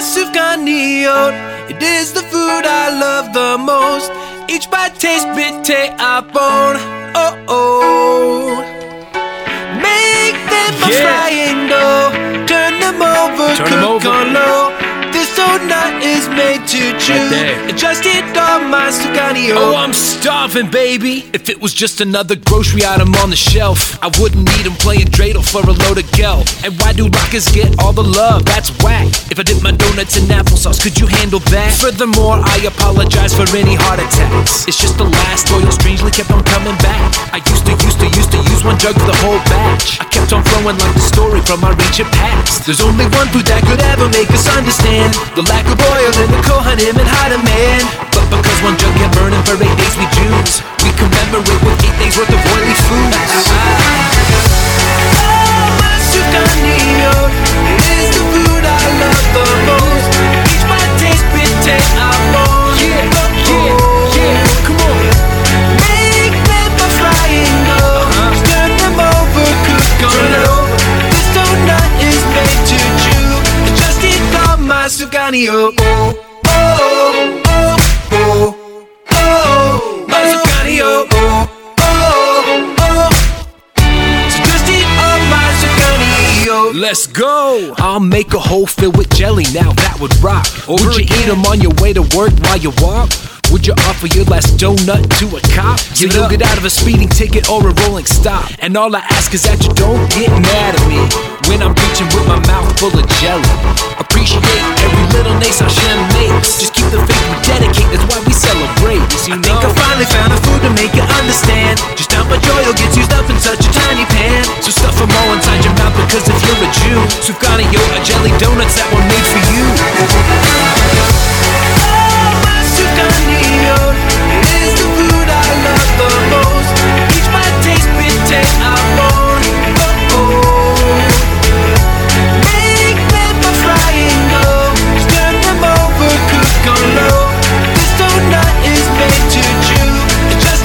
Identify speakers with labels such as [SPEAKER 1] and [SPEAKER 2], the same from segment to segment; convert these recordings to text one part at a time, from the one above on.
[SPEAKER 1] masufganiyot. It is the food I love the most. Each bite tastes bitte apon. Oh oh. Make them a
[SPEAKER 2] Yeah.
[SPEAKER 1] frying dough. Turn them over,
[SPEAKER 2] Turn
[SPEAKER 1] cook
[SPEAKER 2] 'em over.
[SPEAKER 1] on low. This is made to chew. eat on masufganiyot.
[SPEAKER 2] Oh, I'm starving, baby. If it was just another grocery item on the shelf, I wouldn't need 'em playing dreidel for a load of gel. And why do rockers get all the love? That's whack. If I dip my donuts in applesauce, could you handle that? Furthermore, I apologize for any heart attacks. It's just the last oil strangely kept on coming back. I used to, used to, used to use one jug for the whole batch. I kept on flowing like the story from our ancient past. There's only one food that could ever make us understand the lack of oil in the Kohanim and Hadaman. But because one jug kept burning for eight days, we Jews, we commemorate with eight days worth of oily foods.
[SPEAKER 1] Masufganiyot. It is the food I love the most. Each bite tastes bitte apon. Masufganiyot. Oh, oh, oh, oh, oh, masufganiyot. Oh, oh, oh. So just eat on masufganiyot.
[SPEAKER 2] Let's go! I'll make a hole filled with jelly now, that would rock. Or would you eat them on your way to work while you walk? Would you offer your last donut to a cop? So you'll get out of a speeding ticket or a rolling stop. And all I ask is that you don't get mad at me when I'm preaching with my mouth full of jelly. Appreciate every little nace Hashem makes. Just keep the faith we dedicate, that's why we celebrate. You
[SPEAKER 1] I think I finally found a food to make you understand just how much oil gets used up in such a tiny pan.
[SPEAKER 2] So stuff them all inside your mouth because if you're a Jew, Sufgani yo, a jelly donuts that were made for you.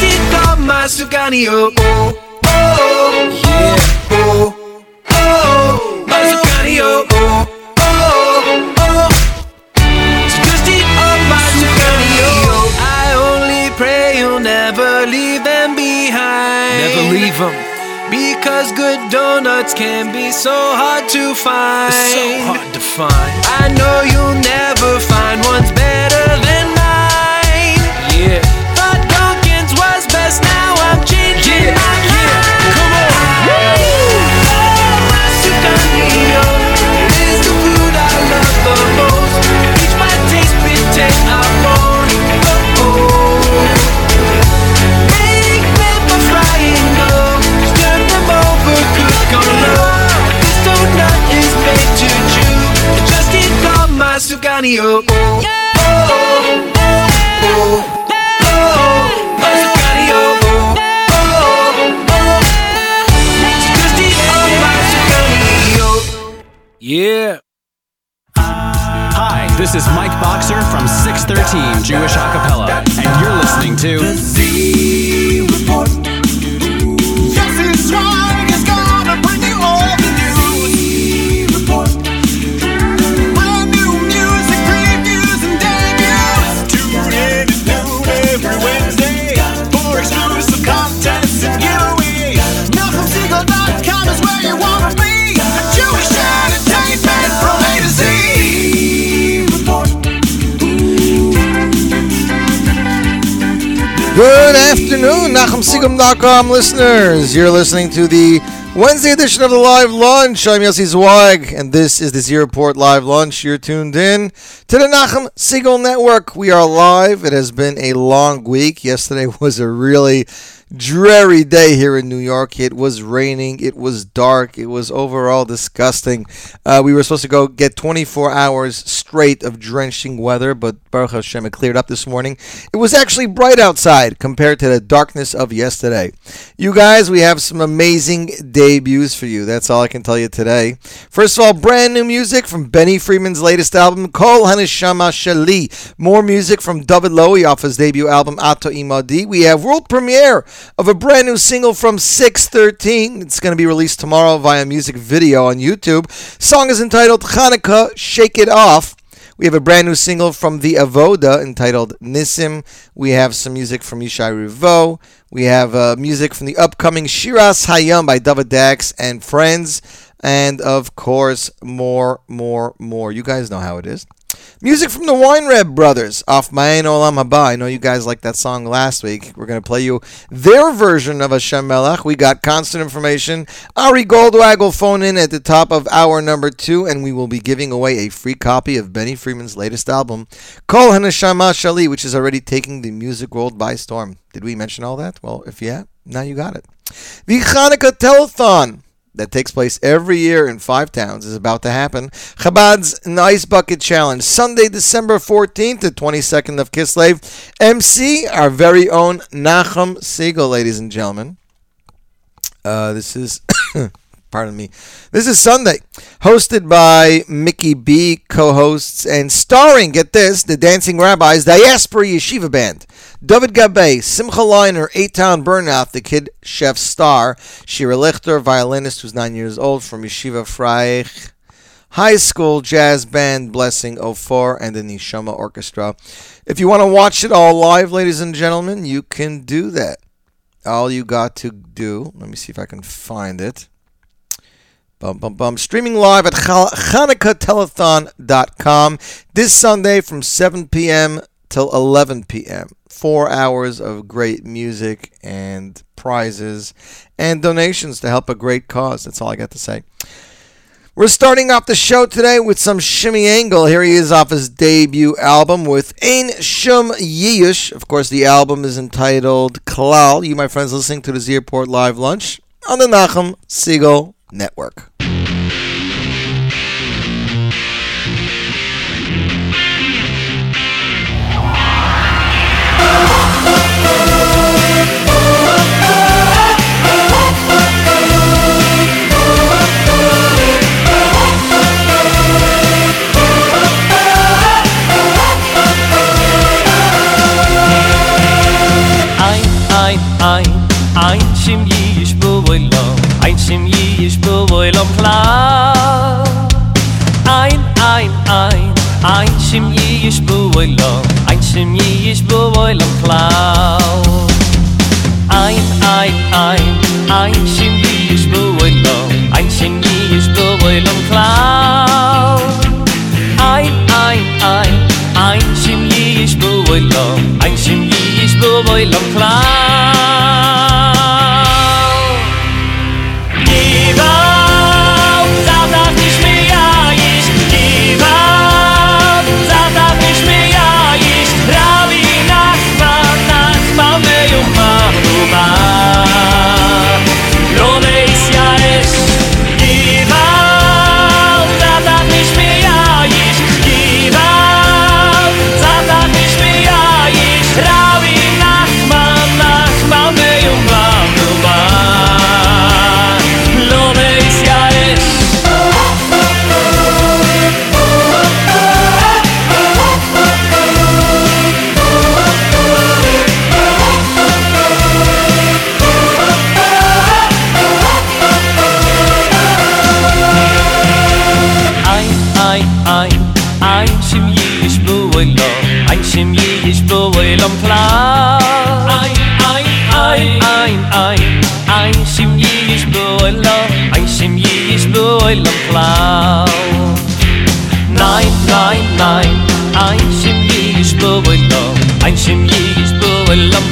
[SPEAKER 1] Eat on masufganiyot. Oh, oh,
[SPEAKER 2] Yeah.
[SPEAKER 1] oh, oh, masufganiyot. Oh, oh, Because good donuts can be so hard to find.
[SPEAKER 2] It's so hard to find.
[SPEAKER 1] I know you'll never find ones better
[SPEAKER 2] on
[SPEAKER 1] my zucchini. Oh.
[SPEAKER 2] Yeah.
[SPEAKER 3] Hi, this is Mike Boxer from 613 Jewish Acapella, and you're listening to
[SPEAKER 4] NachumSegal.com listeners. You're listening to the Wednesday edition of the Live Lunch. I'm Yossi Zweig, and this is the Z Report Live Lunch. You're tuned in to the Nachum Segal Network. We are live. It has been a long week. Yesterday was a really dreary day here in New York. It was raining. It was dark. It was overall disgusting. Uh, we were supposed to go get 24 hours straight of drenching weather, but Baruch Hashem, it cleared up this morning. It was actually bright outside compared to the darkness of yesterday. You guys, we have some amazing debuts for you. That's all I can tell you today. First of all, brand new music from Benny Friedman's latest album, Kol Haneshama Sheli. More music from David Lowy off his debut album, Ato Imadi. We have world premiere of a brand new single from 613. It's going to be released tomorrow via music video on YouTube. Song is entitled Hanukkah Shake It Off. We have a brand new single from the Avoda entitled Nissim. We have some music from Yishai Ribo. We have uh, music from the upcoming Shiras Hayam by David Dax and friends. And of course, more, more, more. You guys know how it is. Music from the Weinreb brothers off Ma'ain Olam Haba. I know you guys liked that song last week. We're going to play you their version of Hashem Melech. We got constant information. Ari Goldwag will phone in at the top of hour number two, and we will be giving away a free copy of Benny Friedman's latest album, Kol Haneshama Sheli, which is already taking the music world by storm. Did we mention all that? Well, if yeah, now you got it. The Hanukkah Telethon that takes place every year in five towns is about to happen. Chabad's Nice Bucket Challenge, Sunday, December 14th to 22nd of Kislev. MC, our very own Nachum Segal, ladies and gentlemen. Uh, this is, pardon me, this is Sunday, hosted by Mickey B, co-hosts, and starring, get this, the Dancing Rabbis, Diaspora Yeshiva Band. David Gabay, Simcha Leiner, Eight Town Burnout, the Kid Chef star, Shira Lichter, violinist who's nine years old from Yeshiva Freich High School Jazz Band, Blessing 04, and the Nishama Orchestra. If you want to watch it all live, ladies and gentlemen, you can do that. All you got to do, let me see if I can find it. Bum, bum, bum. Streaming live at ChanukkahTelethon.com this Sunday from 7 p.m. till 11 p.m. Four hours of great music and prizes and donations to help a great cause. That's all I got to say. We're starting off the show today with some Shimmy Engel. Here he is off his debut album with Ein Shum Yish. Of course, the album is entitled Kalal. You, my friends, listening to the Z Report Live Lunch on the Nachum Segal Network.
[SPEAKER 5] ich bewol am klar. Ein ein ein ein shim ye ich bewol ein shim ye ich bewol am klar. Ein ein ein ein shim ye ich bewol ein shim ye ich bewol am klar. Ein ein ein ein shim ye ich bewol ein shim ye ich bewol am klar. Yish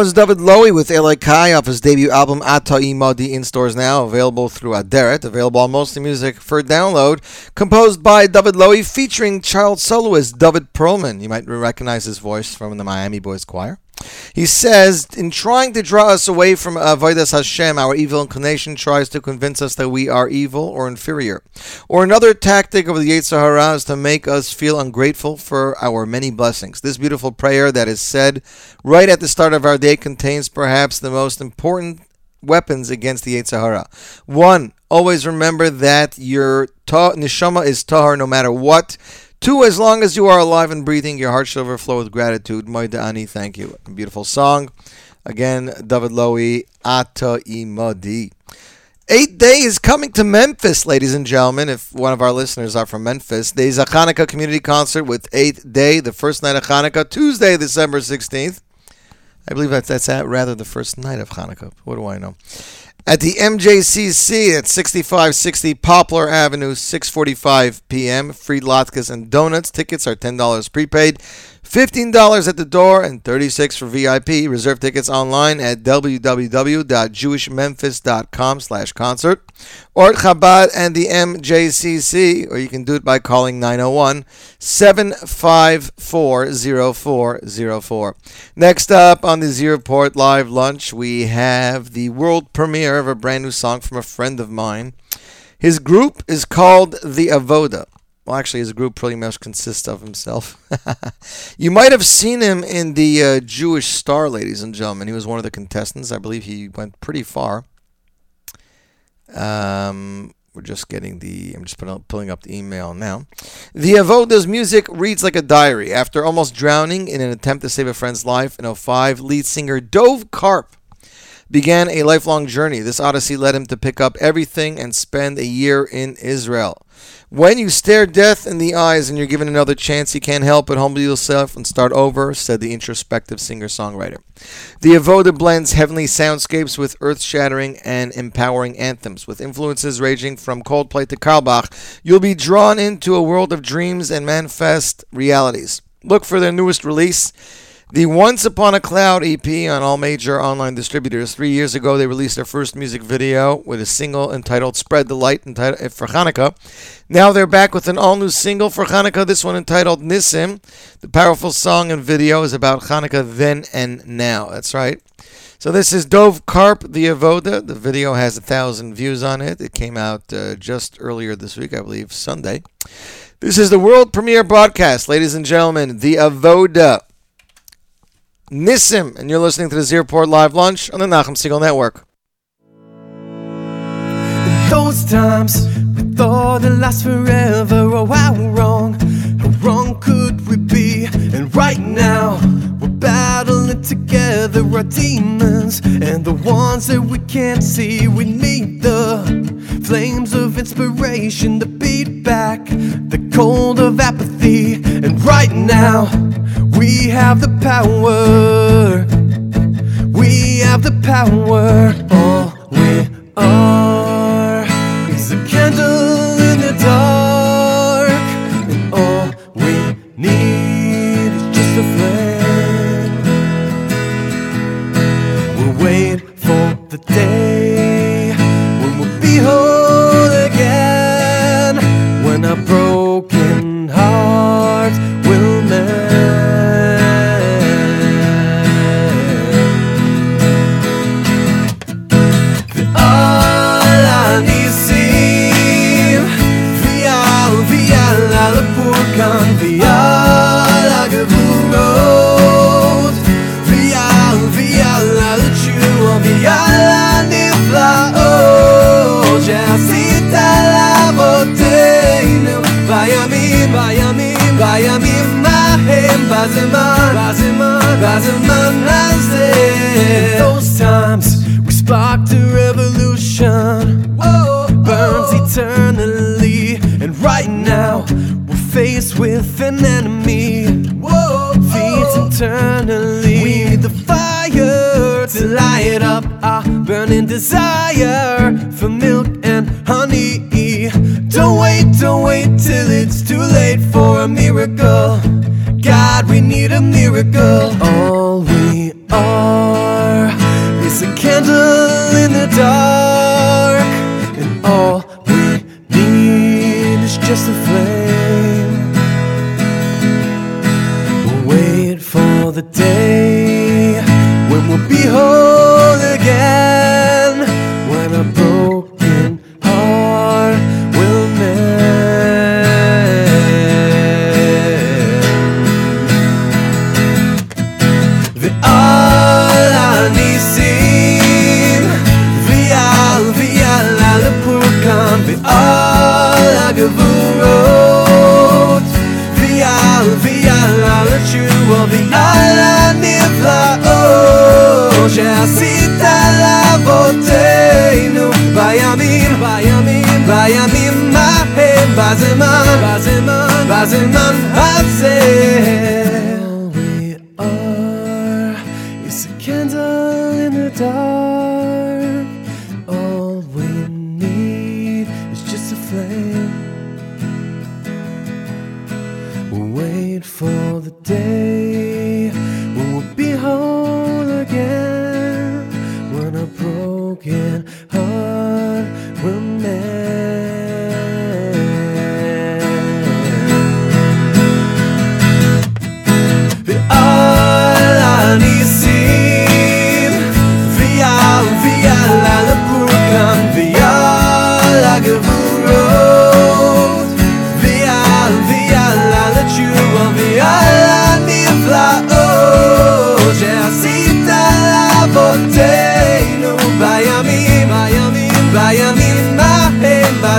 [SPEAKER 4] was David Lowy with Elokai off his debut album Ata Imadi in stores now, available through Aderet, available on Mostly Music for download, composed by David Lowy, featuring child soloist David Perlman. You might recognize his voice from the Miami Boys Choir. He says, in trying to draw us away from uh, Avodas Hashem, our evil inclination tries to convince us that we are evil or inferior. Or another tactic of the Yetzer Hara is to make us feel ungrateful for our many blessings. This beautiful prayer that is said right at the start of our day contains perhaps the most important weapons against the Sahara. One, always remember that your ta- neshama is tahar no matter what. Two, as long as you are alive and breathing, your heart should overflow with gratitude. Moida Ani, thank you. Beautiful song. Again, David Lowy, Ata Imadi. Eighth Day is coming to Memphis, ladies and gentlemen. If one of our listeners are from Memphis, there's a Hanukkah community concert with Eighth Day, the first night of Hanukkah, Tuesday, December 16th. I believe that's, that's at rather the first night of Hanukkah. What do I know? At the MJCC at 6560 Poplar Avenue, 6:45 p.m. Free latkes and donuts. Tickets are $10 prepaid, $15 at the door, and 36 for VIP. Reserve tickets online at www.jewishmemphis.com slash concert or at Chabad and the MJCC, or you can do it by calling 901 754 0404. Next up on the Z Report Live Lunch, we have the world premiere of a brand new song from a friend of mine. His group is called The Avoda. Well, actually, his group pretty much consists of himself. you might have seen him in the uh, Jewish Star, ladies and gentlemen. He was one of the contestants. I believe he went pretty far. Um, we're just getting the. I'm just putting, pulling up the email now. The Avoda's music reads like a diary. After almost drowning in an attempt to save a friend's life in 05, lead singer Dov Karp began a lifelong journey. This odyssey led him to pick up everything and spend a year in Israel. When you stare death in the eyes and you're given another chance, you can't help but humble yourself and start over, said the introspective singer songwriter. The Avoda blends heavenly soundscapes with earth shattering and empowering anthems. With influences ranging from Coldplay to Carlebach, you'll be drawn into a world of dreams and manifest realities. Look for their newest release. The Once Upon a Cloud EP on all major online distributors. Three years ago, they released their first music video with a single entitled Spread the Light entitled, for Hanukkah. Now they're back with an all new single for Hanukkah, this one entitled Nissim. The powerful song and video is about Hanukkah then and now. That's right. So this is Dov Karp, the Avoda. The video has a thousand views on it. It came out uh, just earlier this week, I believe, Sunday. This is the world premiere broadcast, ladies and gentlemen, the Avoda. Nissim, and you're listening to the Z Report Live Lunch on the Nachum Segal Network.
[SPEAKER 6] Those times we thought it last forever. Oh, how wrong, how wrong could we be? And right now we're battling together our demons and the ones that we can't see. We need the flames of inspiration to beat back the cold of apathy. And right now we have the power. We have the power. All we are is a candle ההם בזמן בזמן בזמן הזה Those times we sparked a revolution burns eternally and right now we're faced with an enemy feeds internally we need the fire to light up our burning desire for milk and honey don't wait don't wait till it's too late for a miracle God we need a miracle all we are is a candle in the dark, and all we need is just a flame. We'll wait for the day when we'll be whole בימים ההם, בזמן, בזמן, בזמן הזה. All we are is a candle in the dark. All we need is just a flame. We'll wait for the day when we'll be whole again. When broken heart will mend.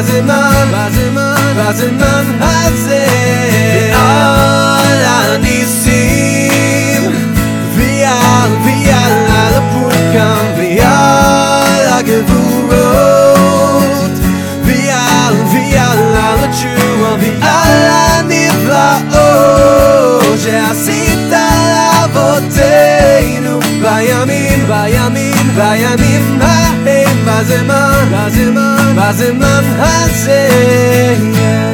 [SPEAKER 6] בזמן, בזמן, בזמן הזה. ועל הניסים, ועל, ועל הפורקם, ועל הגבורות, ועל, ועל התשובה, ועל הנפלאות שעשית לאבותינו בימים, בימים, בימים. הזמר, הזמר, הזמר הזה,
[SPEAKER 4] yeah.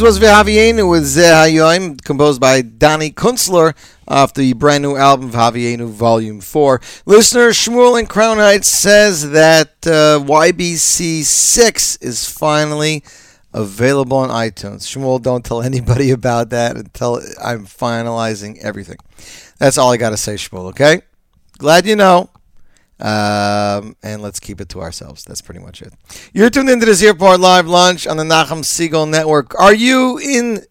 [SPEAKER 4] Friends, was V'Havienu with Zeh composed by Donnie Kunstler off the brand new album V'Havienu Volume 4. Listener Shmuel in Crown Heights says that uh, YBC 6 is finally available on iTunes. Shmuel, don't tell anybody about that until I'm finalizing everything. That's all I got to say, Shmuel, okay? Glad you know. Um, and let's keep it to ourselves. That's pretty much it. You're tuned into this Airport Live Lunch on the Nachum Segal Network. Are you in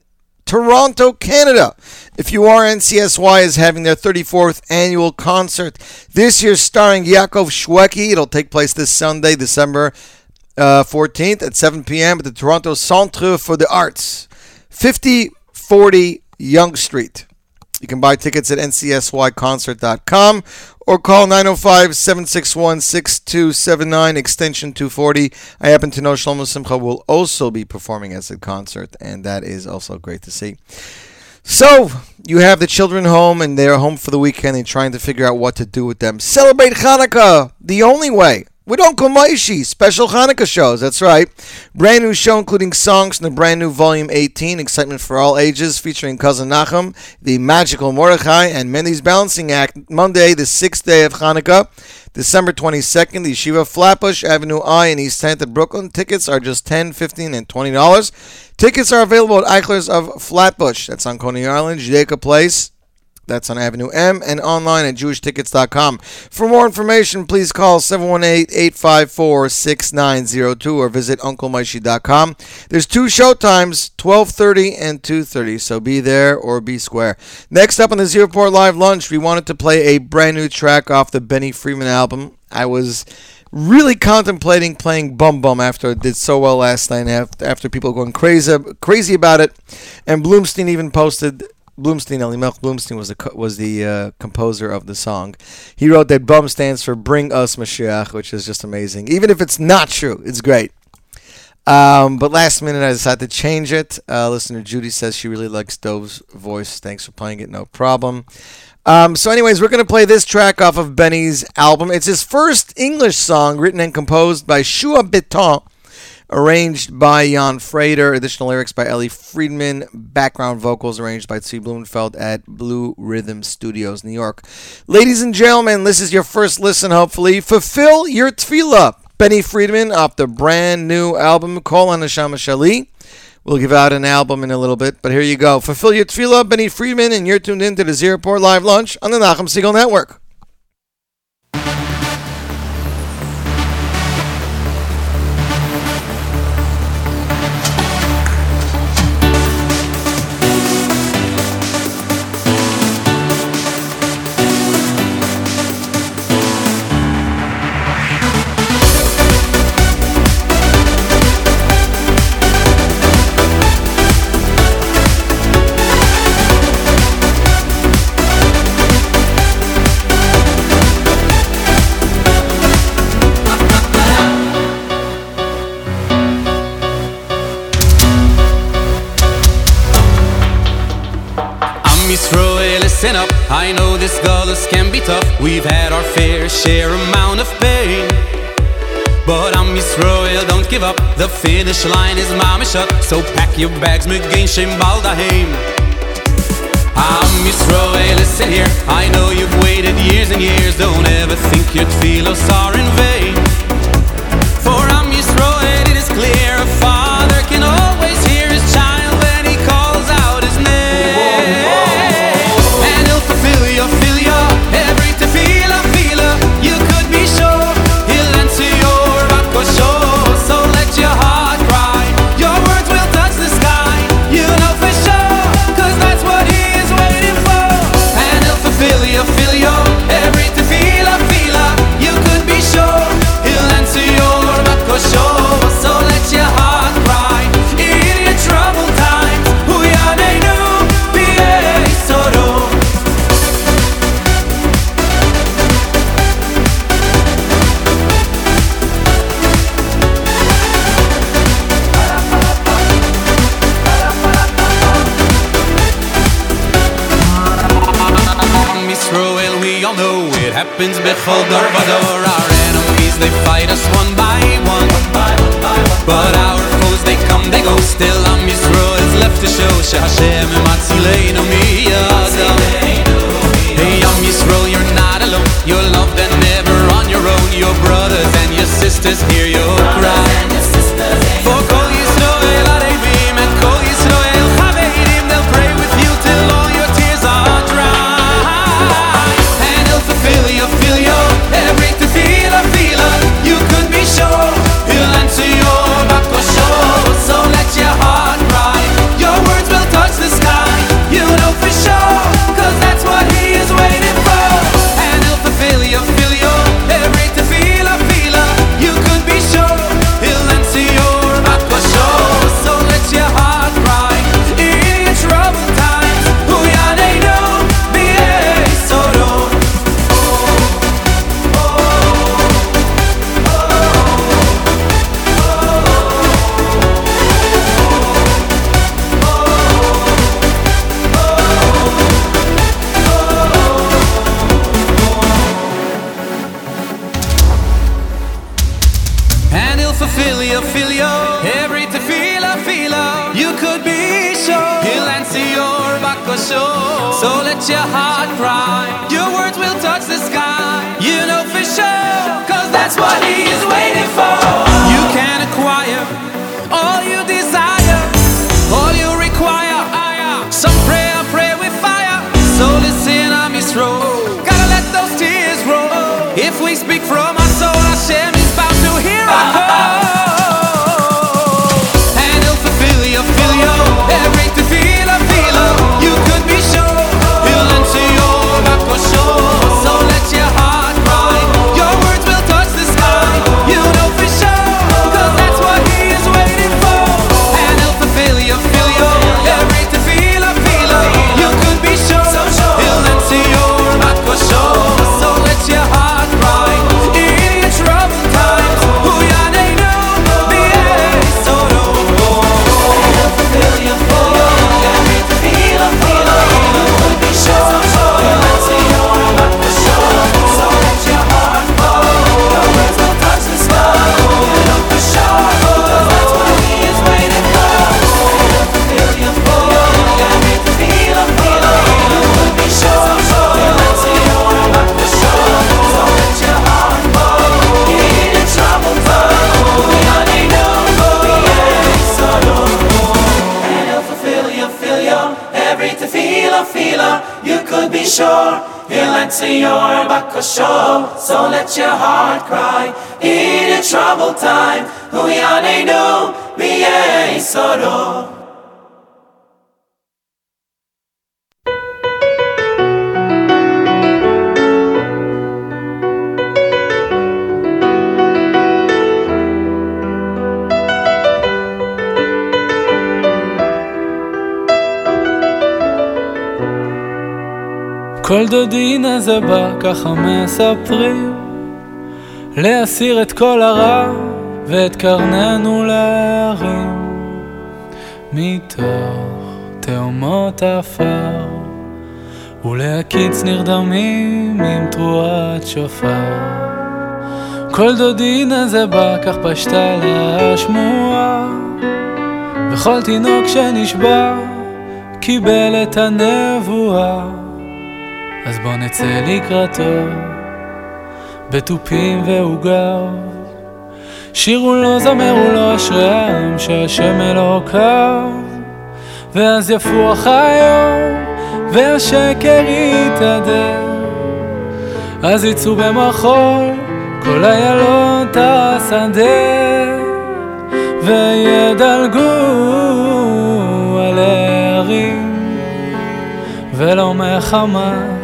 [SPEAKER 4] Toronto, Canada? If you are, NCSY is having their 34th annual concert. This year starring Yaakov Shweki. It'll take place this Sunday, December uh, 14th at 7 p.m. at the Toronto Centre for the Arts, 5040 Yonge Street. You can buy tickets at ncsyconcert.com or call 905 761 6279, extension 240. I happen to know Shlomo Simcha will also be performing at a concert, and that is also great to see. So, you have the children home, and they're home for the weekend and trying to figure out what to do with them. Celebrate Hanukkah the only way. With Uncle Moishy, special Hanukkah shows. That's right. Brand new show including songs from the brand new Volume 18, Excitement for All Ages, featuring Cousin Nachum, the magical Mordechai, and Mendy's Balancing Act. Monday, the sixth day of Hanukkah, December 22nd, the Yeshiva Flatbush Avenue I in East 10th at Brooklyn. Tickets are just 10 15 and $20. Tickets are available at Eichler's of Flatbush. That's on Coney Island, Judaica Place. That's on Avenue M and online at jewishtickets.com. For more information, please call 718-854-6902 or visit unclemoishy.com. There's two show times, 12:30 and 2:30, so be there or be square. Next up on the Z Report Live Lunch, we wanted to play a brand new track off the Benny Friedman album. I was really contemplating playing Bum Bum after it did so well last night after people going crazy crazy about it and Bloomstein even posted Bloomstein, Elimelech Bloomstein was the was the uh, composer of the song. He wrote that "Bum" stands for "Bring Us Mashiach," which is just amazing. Even if it's not true, it's great. Um, but last minute, I decided to change it. Uh, listener Judy says she really likes Dov's voice. Thanks for playing it. No problem. Um, so, anyways, we're going to play this track off of Benny's album. It's his first English song written and composed by Shua Beton arranged by Jan Frater, additional lyrics by Ellie Friedman, background vocals arranged by Tzvi Blumenfeld at Blue Rhythm Studios, New York. Ladies and gentlemen, this is your first listen, hopefully. Fulfill your tefillah. Benny Friedman off the brand new album, Kol Haneshama Sheli. We'll give out an album in a little bit, but here you go. Fulfill your tefillah, Benny Friedman, and you're tuned in to the Z Report Live Lunch on the Nachum Segal Network.
[SPEAKER 7] I know this gullus can be tough. We've had our fair share amount of pain. But Am Yisroel, don't give up. The finish line is mamishut. So pack your bags, Megain Shem Baldaheim. Am Yisroel, listen here. I know you've waited years and years. Don't ever think your tefillos are in vain. weapons bechol dor vador Our enemies, they fight us one by one. But our foes, they come, they go. Still Am Yisroel
[SPEAKER 8] is left to show. Shashem im atzileinu miyada Hey Am Yisroel, you're not alone. You're loved and never on your own. Your brothers and your
[SPEAKER 7] sisters hear you're ככה מספרים להסיר את כל הרע ואת קרננו להרים. מתוך תאומות עפר ולהקיץ נרדמים עם תרועת שופר. כל דודי הנה זה בא, כך פשטה לה וכל תינוק שנשבע קיבל את הנבואה. בוא נצא לקראתו, בתופים ועוגב. שירו לו לא זמר, ולא לא אשריהם, שהשם אלוקיו. ואז יפוח היום, והשקר יתהדר. אז יצאו במחול, כל איילות השדה, וידלגו על הערים. ולא מחמת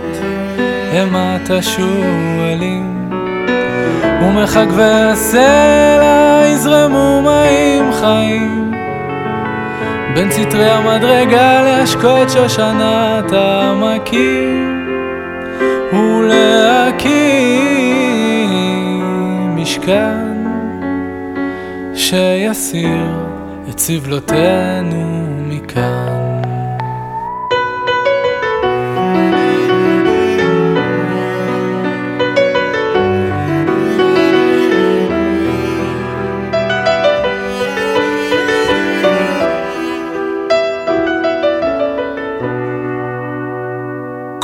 [SPEAKER 7] למטה שועלים ומרחק והסלע יזרמו מים חיים. בין סטרי המדרגה להשקות שושנת העמקים ולהקים משכן שיסיר את סבלותינו.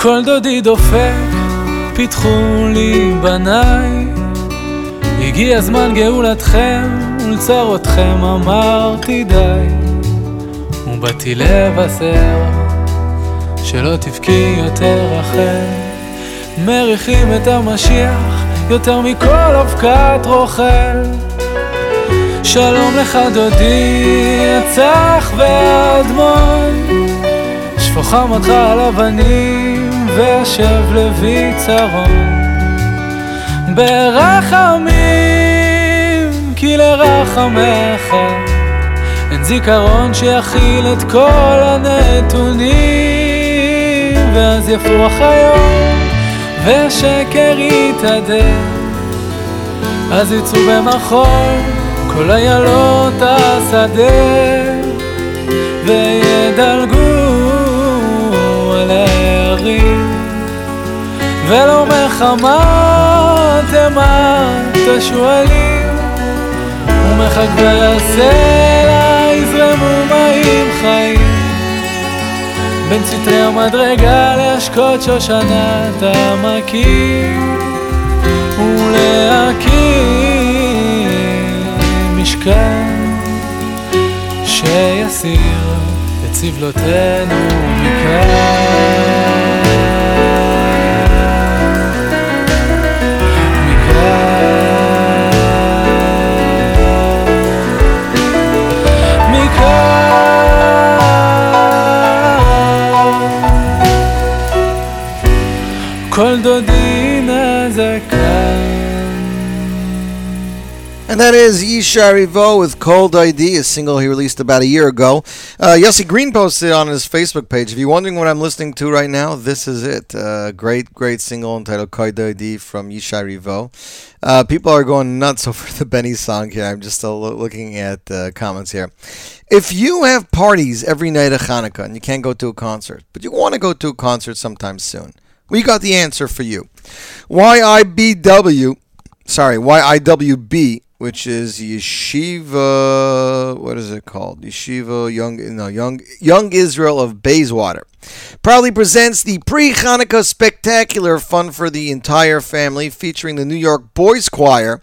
[SPEAKER 7] כל דודי דופק, פיתחו לי בניי.
[SPEAKER 9] הגיע זמן גאולתכם, ולצרותכם אמרתי די. ובאתי לבשר, שלא תבכי יותר אחר. מריחים את המשיח, יותר מכל אבקת רוכל. שלום לך דודי, הצח והאדמון, שפוכה מותך על אבנים. והשב לוי צרון. ברחמים, כי לרחמך אין זיכרון שיכיל את כל הנתונים, ואז יפוח היום, והשקר יתהדר, אז יצאו במחול כל איילות השדה, וידלגו. ולא מחמת אימת השועלים ומחגבי הסלע יזרמו מים חיים. בין סטרי המדרגה להשקות שושנת העמקים. ולהקים משכן שיסיר סבלותינו מכאן
[SPEAKER 4] And that is Yishai Ribo with Kol Dodi, a single he released about a year ago. Uh, Yossi Green posted on his Facebook page. If you're wondering what I'm listening to right now, this is it. Uh, great, great single entitled Kol Dodi from Yishai Ribo. Uh, people are going nuts over the Benny song here. I'm just looking at uh, comments here. If you have parties every night of Hanukkah and you can't go to a concert, but you want to go to a concert sometime soon, we got the answer for you. YIBW, sorry, YIWB, which is Yeshiva, what is it called? Yeshiva Young, no, Young, Young Israel of Bayswater. Proudly presents the pre-Hanukkah spectacular fun for the entire family featuring the New York Boys Choir.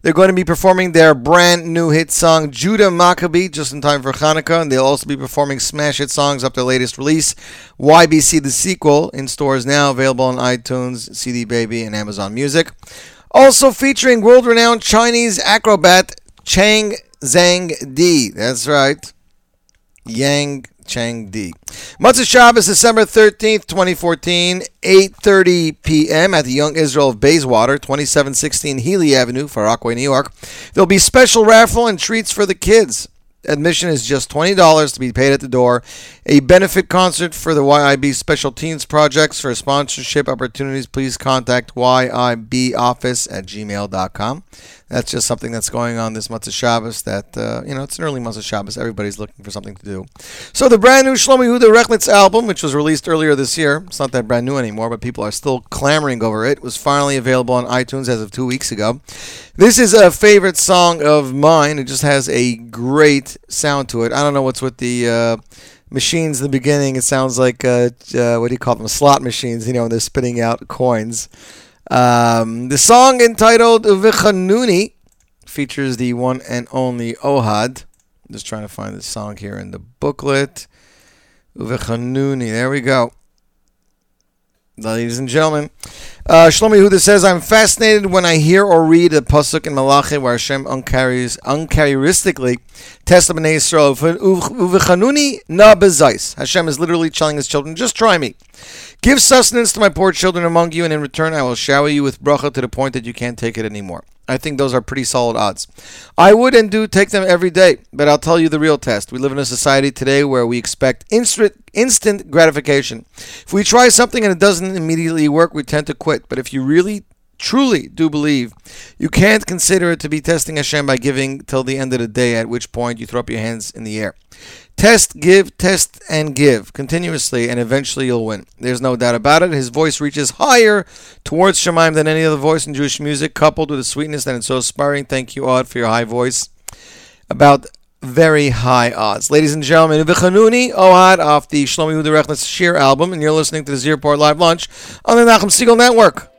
[SPEAKER 4] They're going to be performing their brand new hit song Judah Maccabee just in time for Hanukkah, and they'll also be performing smash hit songs up their latest release, YBC the sequel, in stores now, available on iTunes, CD Baby, and Amazon Music. Also featuring world-renowned Chinese acrobat Chang Zhang Di. That's right. Yang Chang Di. Motzei Shabbos, December 13th, 2014, 8.30 p.m. at the Young Israel of Bayswater, 2716 Healy Avenue, Far Rockaway, New York. There'll be special raffle and treats for the kids. Admission is just $20 to be paid at the door. A benefit concert for the YIB Special Teens Projects. For sponsorship opportunities, please contact YIBoffice at gmail.com. That's just something that's going on this Motzei Shabbos that, uh, you know, it's an early Motzei Shabbos. Everybody's looking for something to do. So the brand new Shlomi Huda Rechnitz album, which was released earlier this year, it's not that brand new anymore, but people are still clamoring over it, was finally available on iTunes as of two weeks ago. This is a favorite song of mine. It just has a great sound to it. I don't know what's with the uh, machines in the beginning. It sounds like, uh, uh, what do you call them? Slot machines, you know, when they're spitting out coins. Um, the song entitled Uvichanuni features the one and only Ohad. I'm just trying to find the song here in the booklet. Uvichanuni. There we go. Ladies and gentlemen, uh, Shlomi Huda says, I'm fascinated when I hear or read a pasuk in Malachi where Hashem uncharis- uncharacteristically tests the Bnei Yisrael. Uvichanuni na bezais. Hashem is literally telling his children, just try me. Give sustenance to my poor children among you, and in return I will shower you with bracha to the point that you can't take it anymore. I think those are pretty solid odds. I would and do take them every day, but I'll tell you the real test. We live in a society today where we expect instant instant gratification. If we try something and it doesn't immediately work, we tend to quit. But if you really truly do believe, you can't consider it to be testing Hashem by giving till the end of the day, at which point you throw up your hands in the air. Test, give, test, and give continuously, and eventually you'll win. There's no doubt about it. His voice reaches higher towards Shemaim than any other voice in Jewish music, coupled with the sweetness that is so inspiring. Thank you, Odd, for your high voice. About very high odds. Ladies and gentlemen, Vichanuni Ohad off the Shlomi Huda Rechnitz Shir album, and you're listening to the Z Report Live Lunch on the Nachum Segal Network.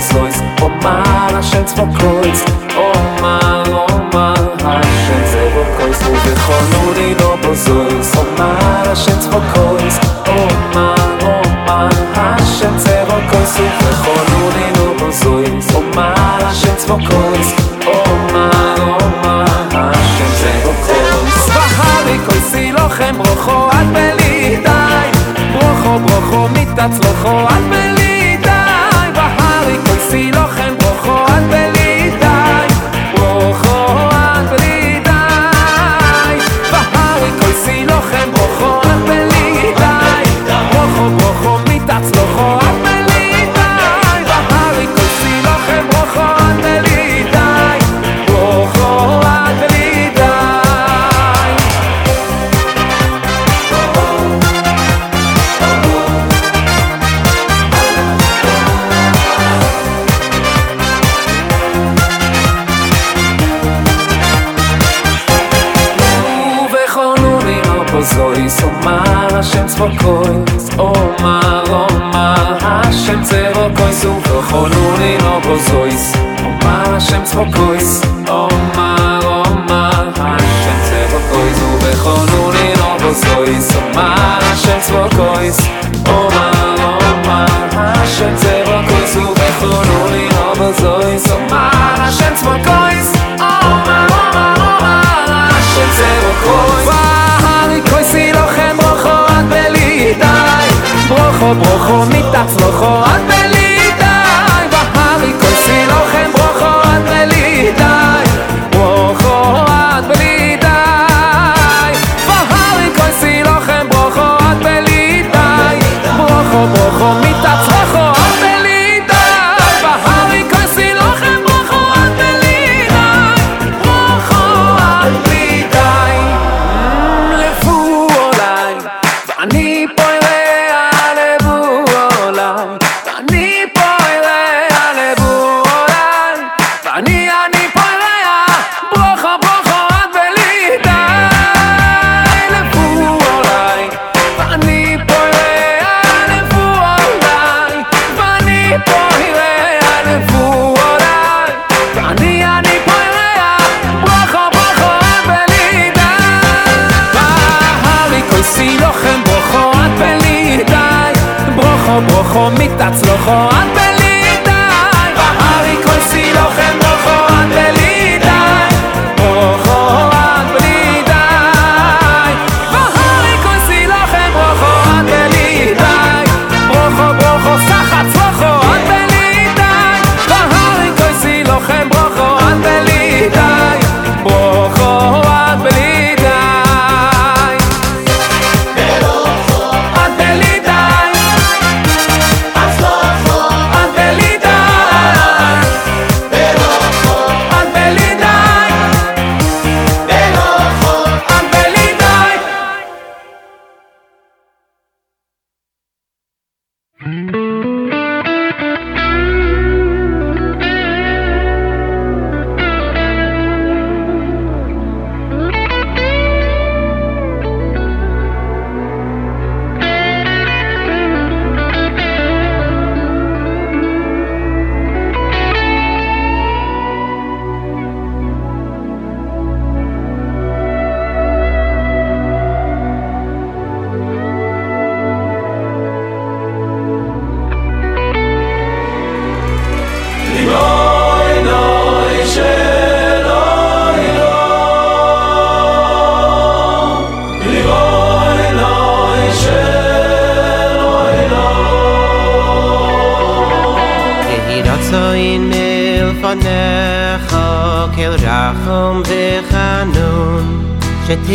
[SPEAKER 10] sois O oh man, a shen tzvo kreuz. Oh o man, o oh man, a shen tzvo kreuz. O vichol nu di dobo sois O man, a shen tzvo kreuz. O man, o man, a shen tzvo kreuz O vichol nu di dobo sois O man, a tzvo kreuz. O man, o man, a tzvo kreuz. Vahari kreuzi lochem rocho ad belidai Brocho, brocho, mitatz lochem rocho ad
[SPEAKER 11] filógeno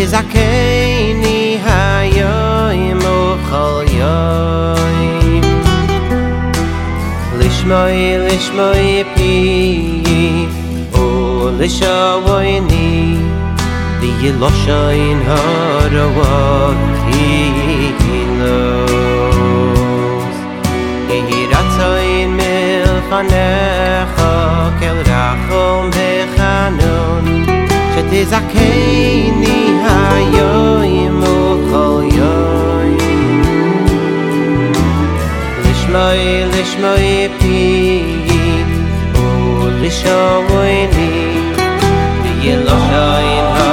[SPEAKER 11] שתזכני היום ובכל יום. לשמוי לשמוי פי ולשוויני ויילושין הרוות תהילוס יהי רצון מלפניך כל רחום בחנון שתזכני היום וכל יום לשמוי לשמוי פי ולשוויני ויילושין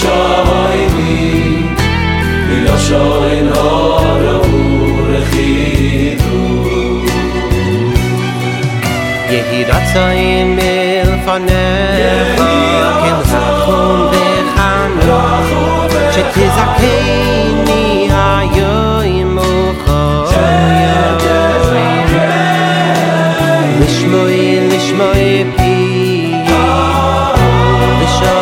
[SPEAKER 12] ולשוויני, מלשון הורו ורחידו.
[SPEAKER 11] יהי רצון מלפניך כרחום וחנון שתזכני היום וכל יום לשמוי לשמוי פי לשוויני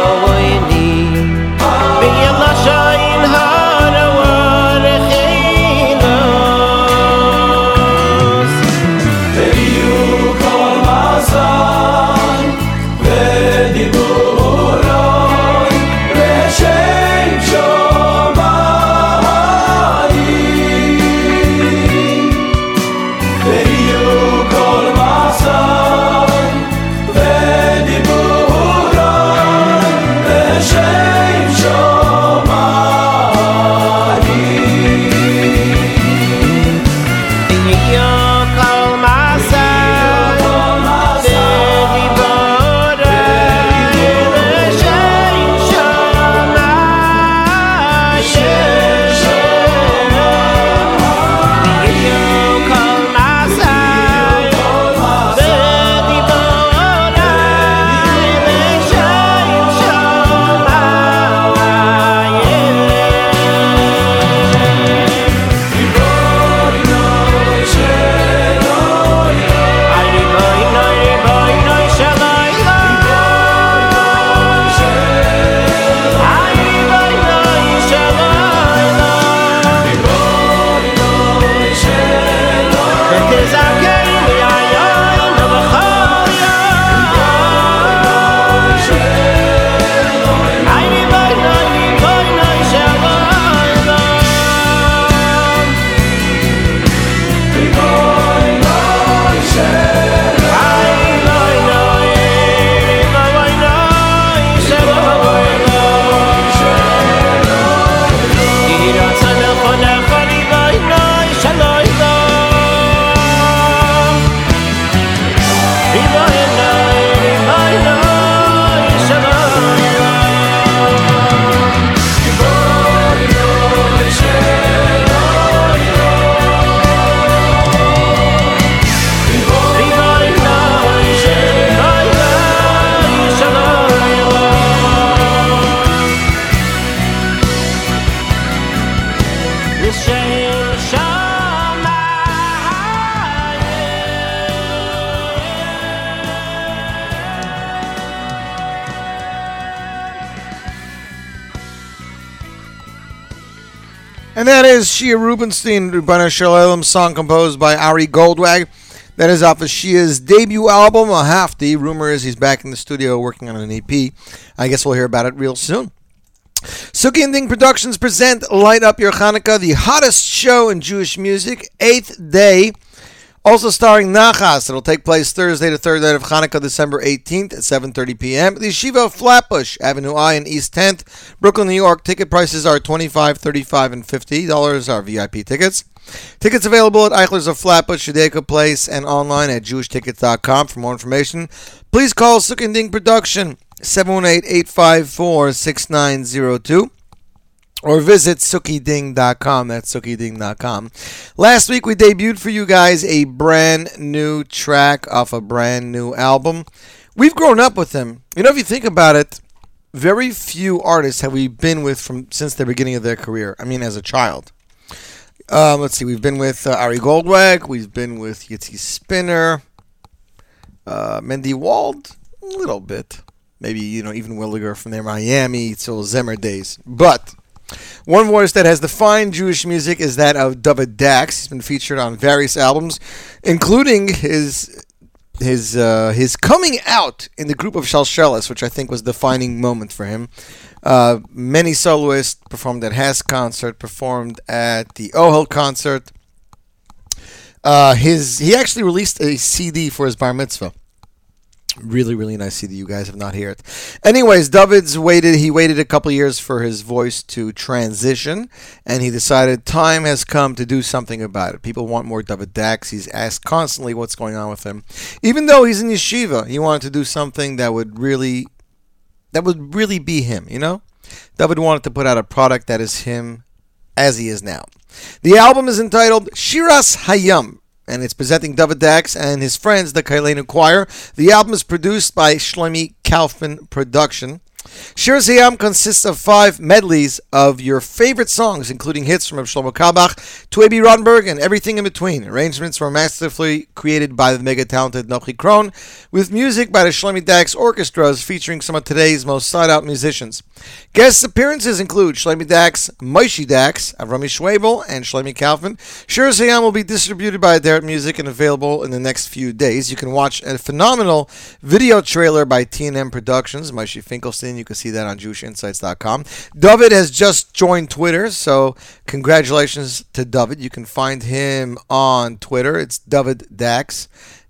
[SPEAKER 4] is Shia Rubenstein, Rubana Shalom, song composed by Ari Goldwag. That is off of Shia's debut album, A Half Hafti. Rumor is he's back in the studio working on an EP. I guess we'll hear about it real soon. Suki and Ding Productions present Light Up Your Hanukkah, the hottest show in Jewish music, eighth day. Also starring Nachas. It'll take place Thursday, the third night of Hanukkah, December 18th at 7.30 p.m. The Yeshiva of Flatbush, Avenue I in East 10th, Brooklyn, New York. Ticket prices are $25, $35, and $50 are VIP tickets. Tickets available at Eichler's of Flatbush, Judaica Place, and online at jewishtickets.com. For more information, please call Suki and Ding Production, 718-854-6902 or visit sukiding.com. That's sukiding.com. Last week we debuted for you guys a brand new track off a brand new album. We've grown up with him. You know, if you think about it, very few artists have we been with from since the beginning of their career. I mean, as a child. Um, let's see, we've been with uh, Ari Goldwag, we've been with Yitzi Spinner, uh, Mendy Wald, a little bit. Maybe, you know, even Williger from their Miami, till Zemmer days. But one voice that has defined Jewish music is that of Dovid Dachs. He's been featured on various albums, including his his uh, his coming out in the group of Shalshelis, which I think was the defining moment for him. Uh, many soloists performed at HASC concert, performed at the Ohel concert. Uh, his he actually released a CD for his bar mitzvah. Really, really nice See that You guys have not heard it. Anyways, Dovid's waited. He waited a couple years for his voice to transition, and he decided time has come to do something about it. People want more Dovid Dachs. He's asked constantly what's going on with him. Even though he's in yeshiva, he wanted to do something that would really, that would really be him. You know, Dovid wanted to put out a product that is him, as he is now. The album is entitled Shiras Hayam and it's presenting Dovid Dachs and his friends, the Kailenu Choir. The album is produced by Shlomi Kaufman Production. Shiras Hayam consists of five medleys of your favorite songs, including hits from Shlomo Carlebach to Abie Rotenberg and everything in between. Arrangements were masterfully created by the mega talented Nochi Krohn, with music by the Shlomi Dachs Orchestras featuring some of today's most sought-out musicians. Guest appearances include Shlomi Dachs, Moshe Dachs, Avrami Schwebel, and Shlomi Kaufman. Shiras Hayam will be distributed by Aderet Music and available in the next few days. You can watch a phenomenal video trailer by T&M Productions, Moshe Finkelstein. You can see that on JewishInsights.com. Dovid has just joined Twitter, so congratulations to Dovid. You can find him on Twitter. It's Dovid Dachs.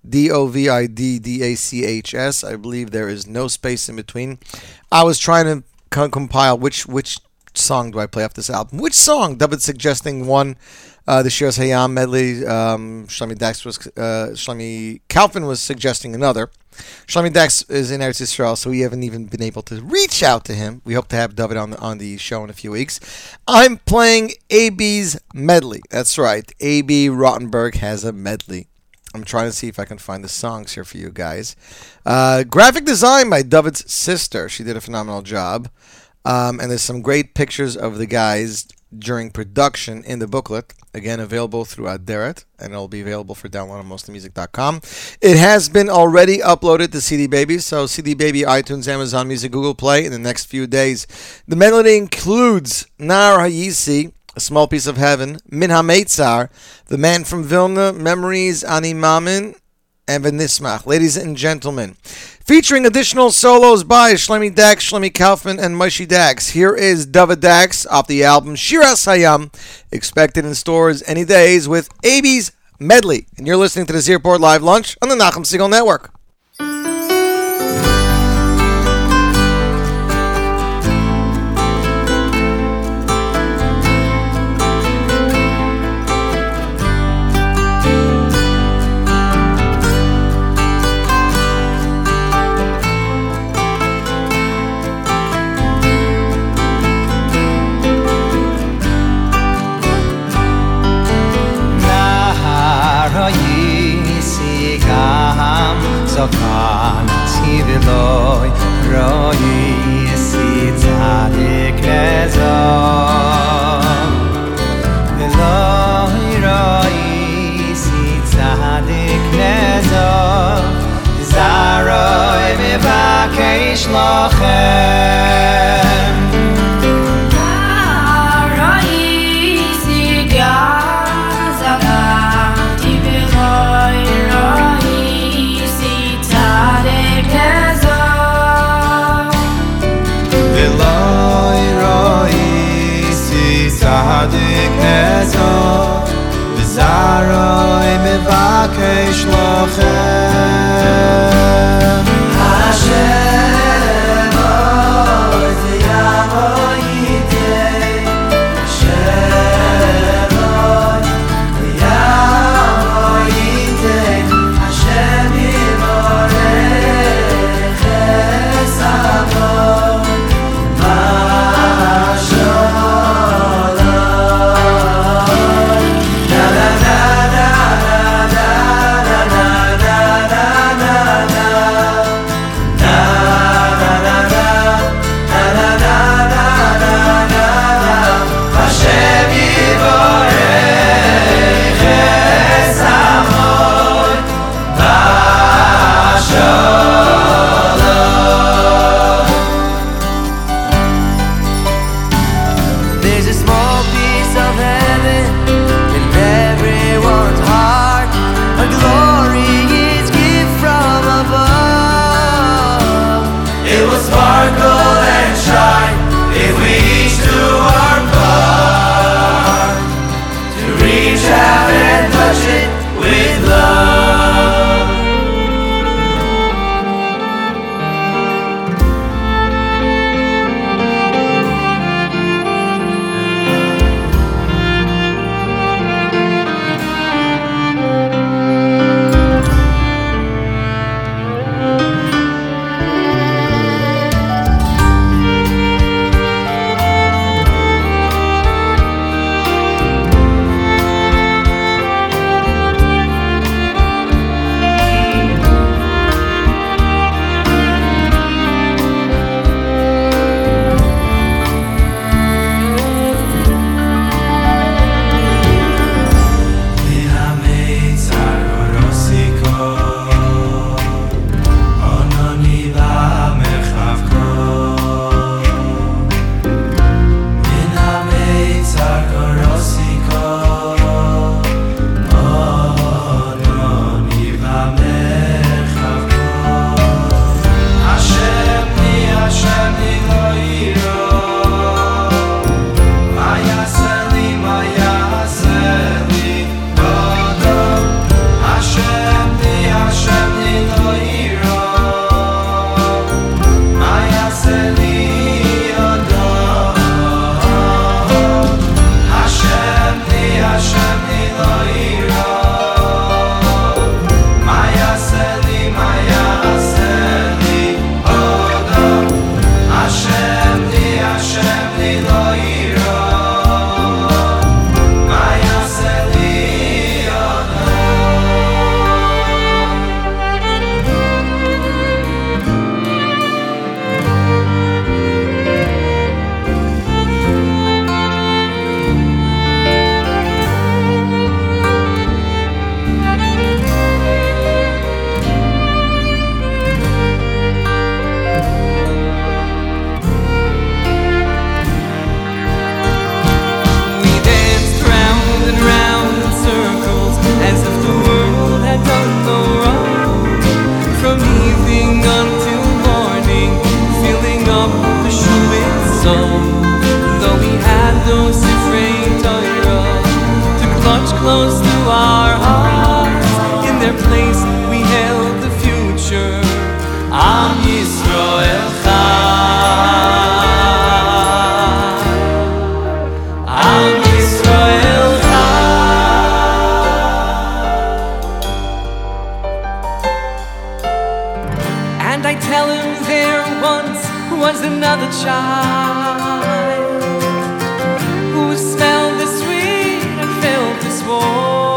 [SPEAKER 4] D O V I D D A C H S. I believe there is no space in between. I was trying to co- compile which which song do I play off this album. Which song? Dovid suggesting one. Uh, the Shiras Hayam medley. Um, Shlomi Dachs was uh, Shlomi Kaufman was suggesting another. Shlomi Dachs is in Eretz Yisrael, so we haven't even been able to reach out to him. We hope to have Dovid on the, on the show in a few weeks. I'm playing Abie's medley. That's right. Abie Rotenberg has a medley. I'm trying to see if I can find the songs here for you guys. Uh, graphic design by Dovid's sister. She did a phenomenal job. Um, and there's some great pictures of the guys during production in the booklet. Again, available through Aderet, and it'll be available for download on mostlymusic.com. It has been already uploaded to CD Baby, so CD Baby, iTunes, Amazon Music, Google Play in the next few days. The melody includes Nar Hayisi, a small piece of heaven, Min HaMeitzar, the man from Vilna, Memories, Ani Mamin, and Venismach. Ladies and gentlemen, featuring additional solos by Shlomi Dachs, Shlomi Kaufman, and Moshe Dachs. Here is Dovid Dachs off the album Shiras Hayam, expected in stores any days with Abie's Medley. And you're listening to the Z Report Live Lunch on the Nachum Segal Network.
[SPEAKER 13] loy roy si tsade kreza loy roy si
[SPEAKER 5] tsade kreza zaroy me vakesh lochem
[SPEAKER 10] זאָ ביזער א And I tell him there once was another child who smelled the sweet and felt
[SPEAKER 5] the
[SPEAKER 6] warm.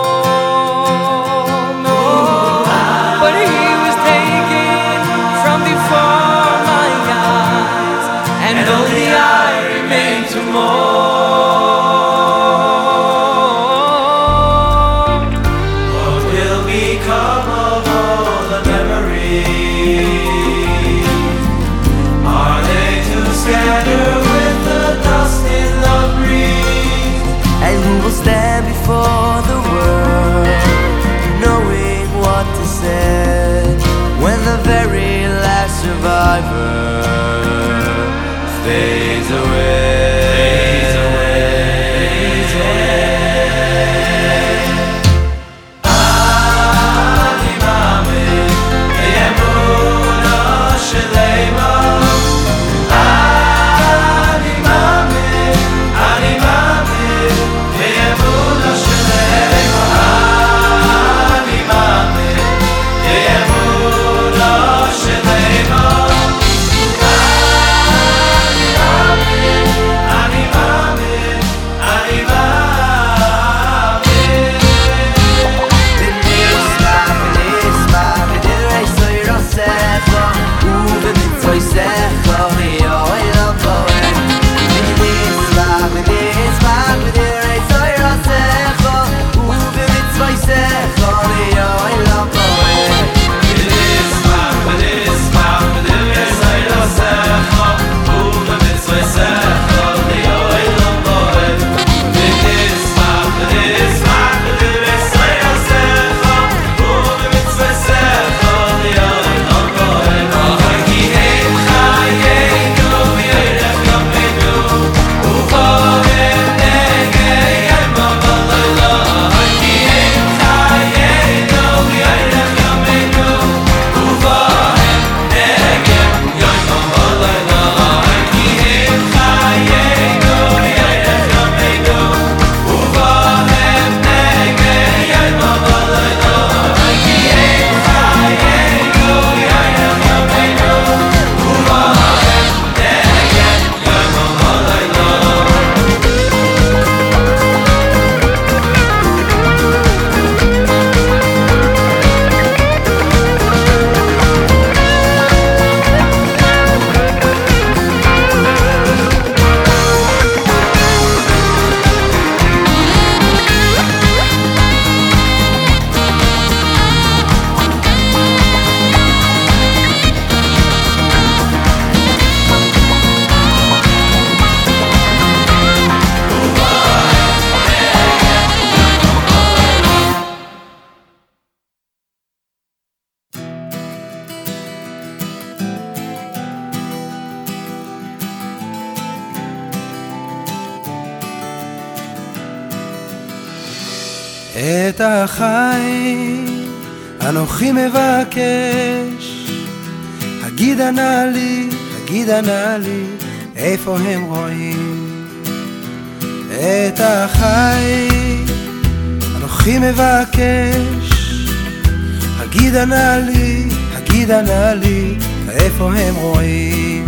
[SPEAKER 6] הגידה נא לי, הגידה נא לי, איפה הם רואים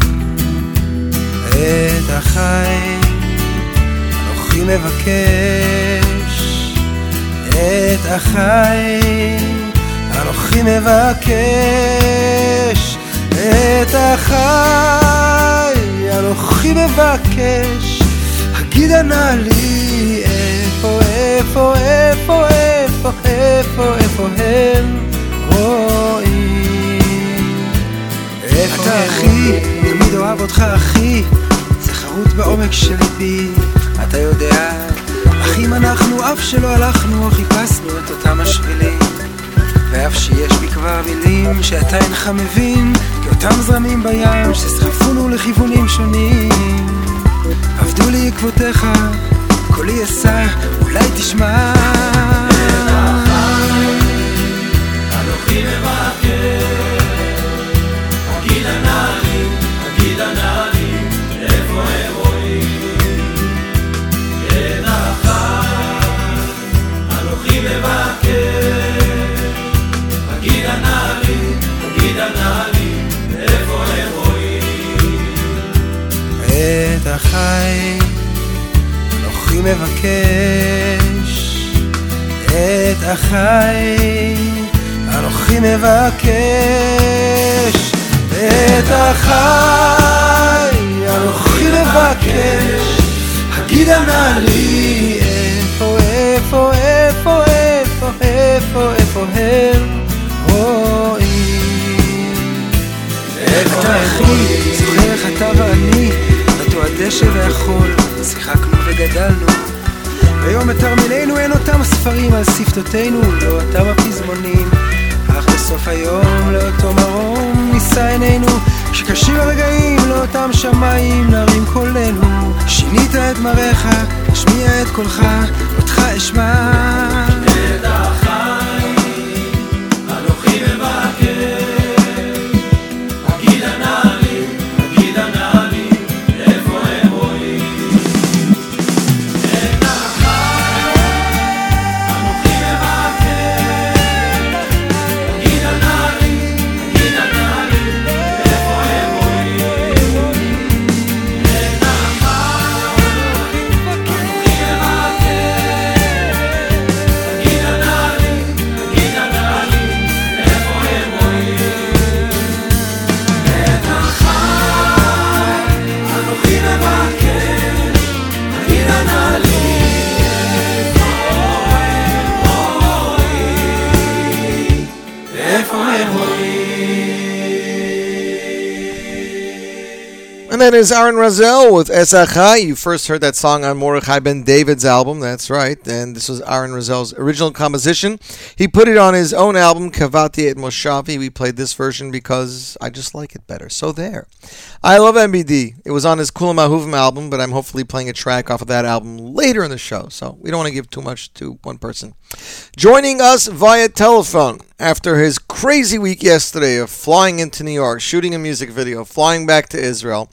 [SPEAKER 6] את החיים? אנוכי מבקש את החיים. אנוכי מבקש את החי אנוכי מבקש הגידה נא לי איפה איפה איפה איפה איפה איפה הם רואים אתה אחי תמיד אוהב אותך אחי. זה חרוט בעומק של ליבי. אתה יודע אחים אנחנו אף שלא הלכנו או חיפשנו את אותם השבילים. ואף שיש בי כבר מילים שאתה אינך מבין כאותם זרמים בים שסחפונו לכיוונים שונים. עבדו לי עקבותיך קולי אשא אולי תשמע
[SPEAKER 14] אנוכי מבקש. את החיים אנוכי מבקש
[SPEAKER 6] את החי אנוכי מבקש. הגידה נא לי איפה איפה איפה איפה איפה איפה הם רואים? איפה אחי זוכר איך אתה ואני? נטו הדשא והחול שיחקנו וגדלנו. היום בתרמילנו אין אותם הספרים על שפתותינו לא אותם הפזמונים בסוף היום לאותו מרום נישא עינינו כשקשים הרגעים לאותם שמיים נרים קולנו. שינית את מראיך השמיע את קולך אותך אשמע
[SPEAKER 4] that is Aaron Razel with Esachai. You first heard that song on Mordechai Ben David's album. That's right. And this was Aaron Razel's original composition. He put it on his own album, Kavati et Moshavi. We played this version because I just like it better. So there. I love MBD. It was on his Kulam Ahuvim album, but I'm hopefully playing a track off of that album later in the show. So we don't want to give too much to one person. Joining us via telephone after his crazy week yesterday of flying into New York, shooting a music video, flying back to Israel,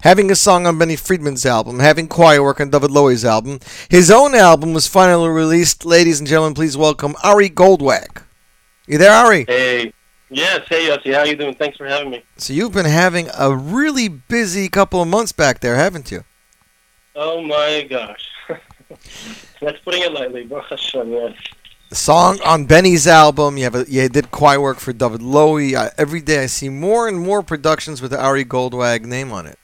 [SPEAKER 4] having a song on Benny Friedman's album, having choir work on David Lowy's album. His own album was finally released. Ladies and gentlemen, please welcome Ari Goldwag. You there, Ari?
[SPEAKER 15] Hey, yes, hey Yossi, how you doing? Thanks for having me.
[SPEAKER 4] So you've been having a really busy couple of months back there, haven't you?
[SPEAKER 15] Oh my gosh, that's putting it lightly. Baruch Hashem, yes.
[SPEAKER 4] The song on Benny's album. You have a, you did choir work for David Lowy. Every day I see more and more productions with the Ari Goldwag name on it.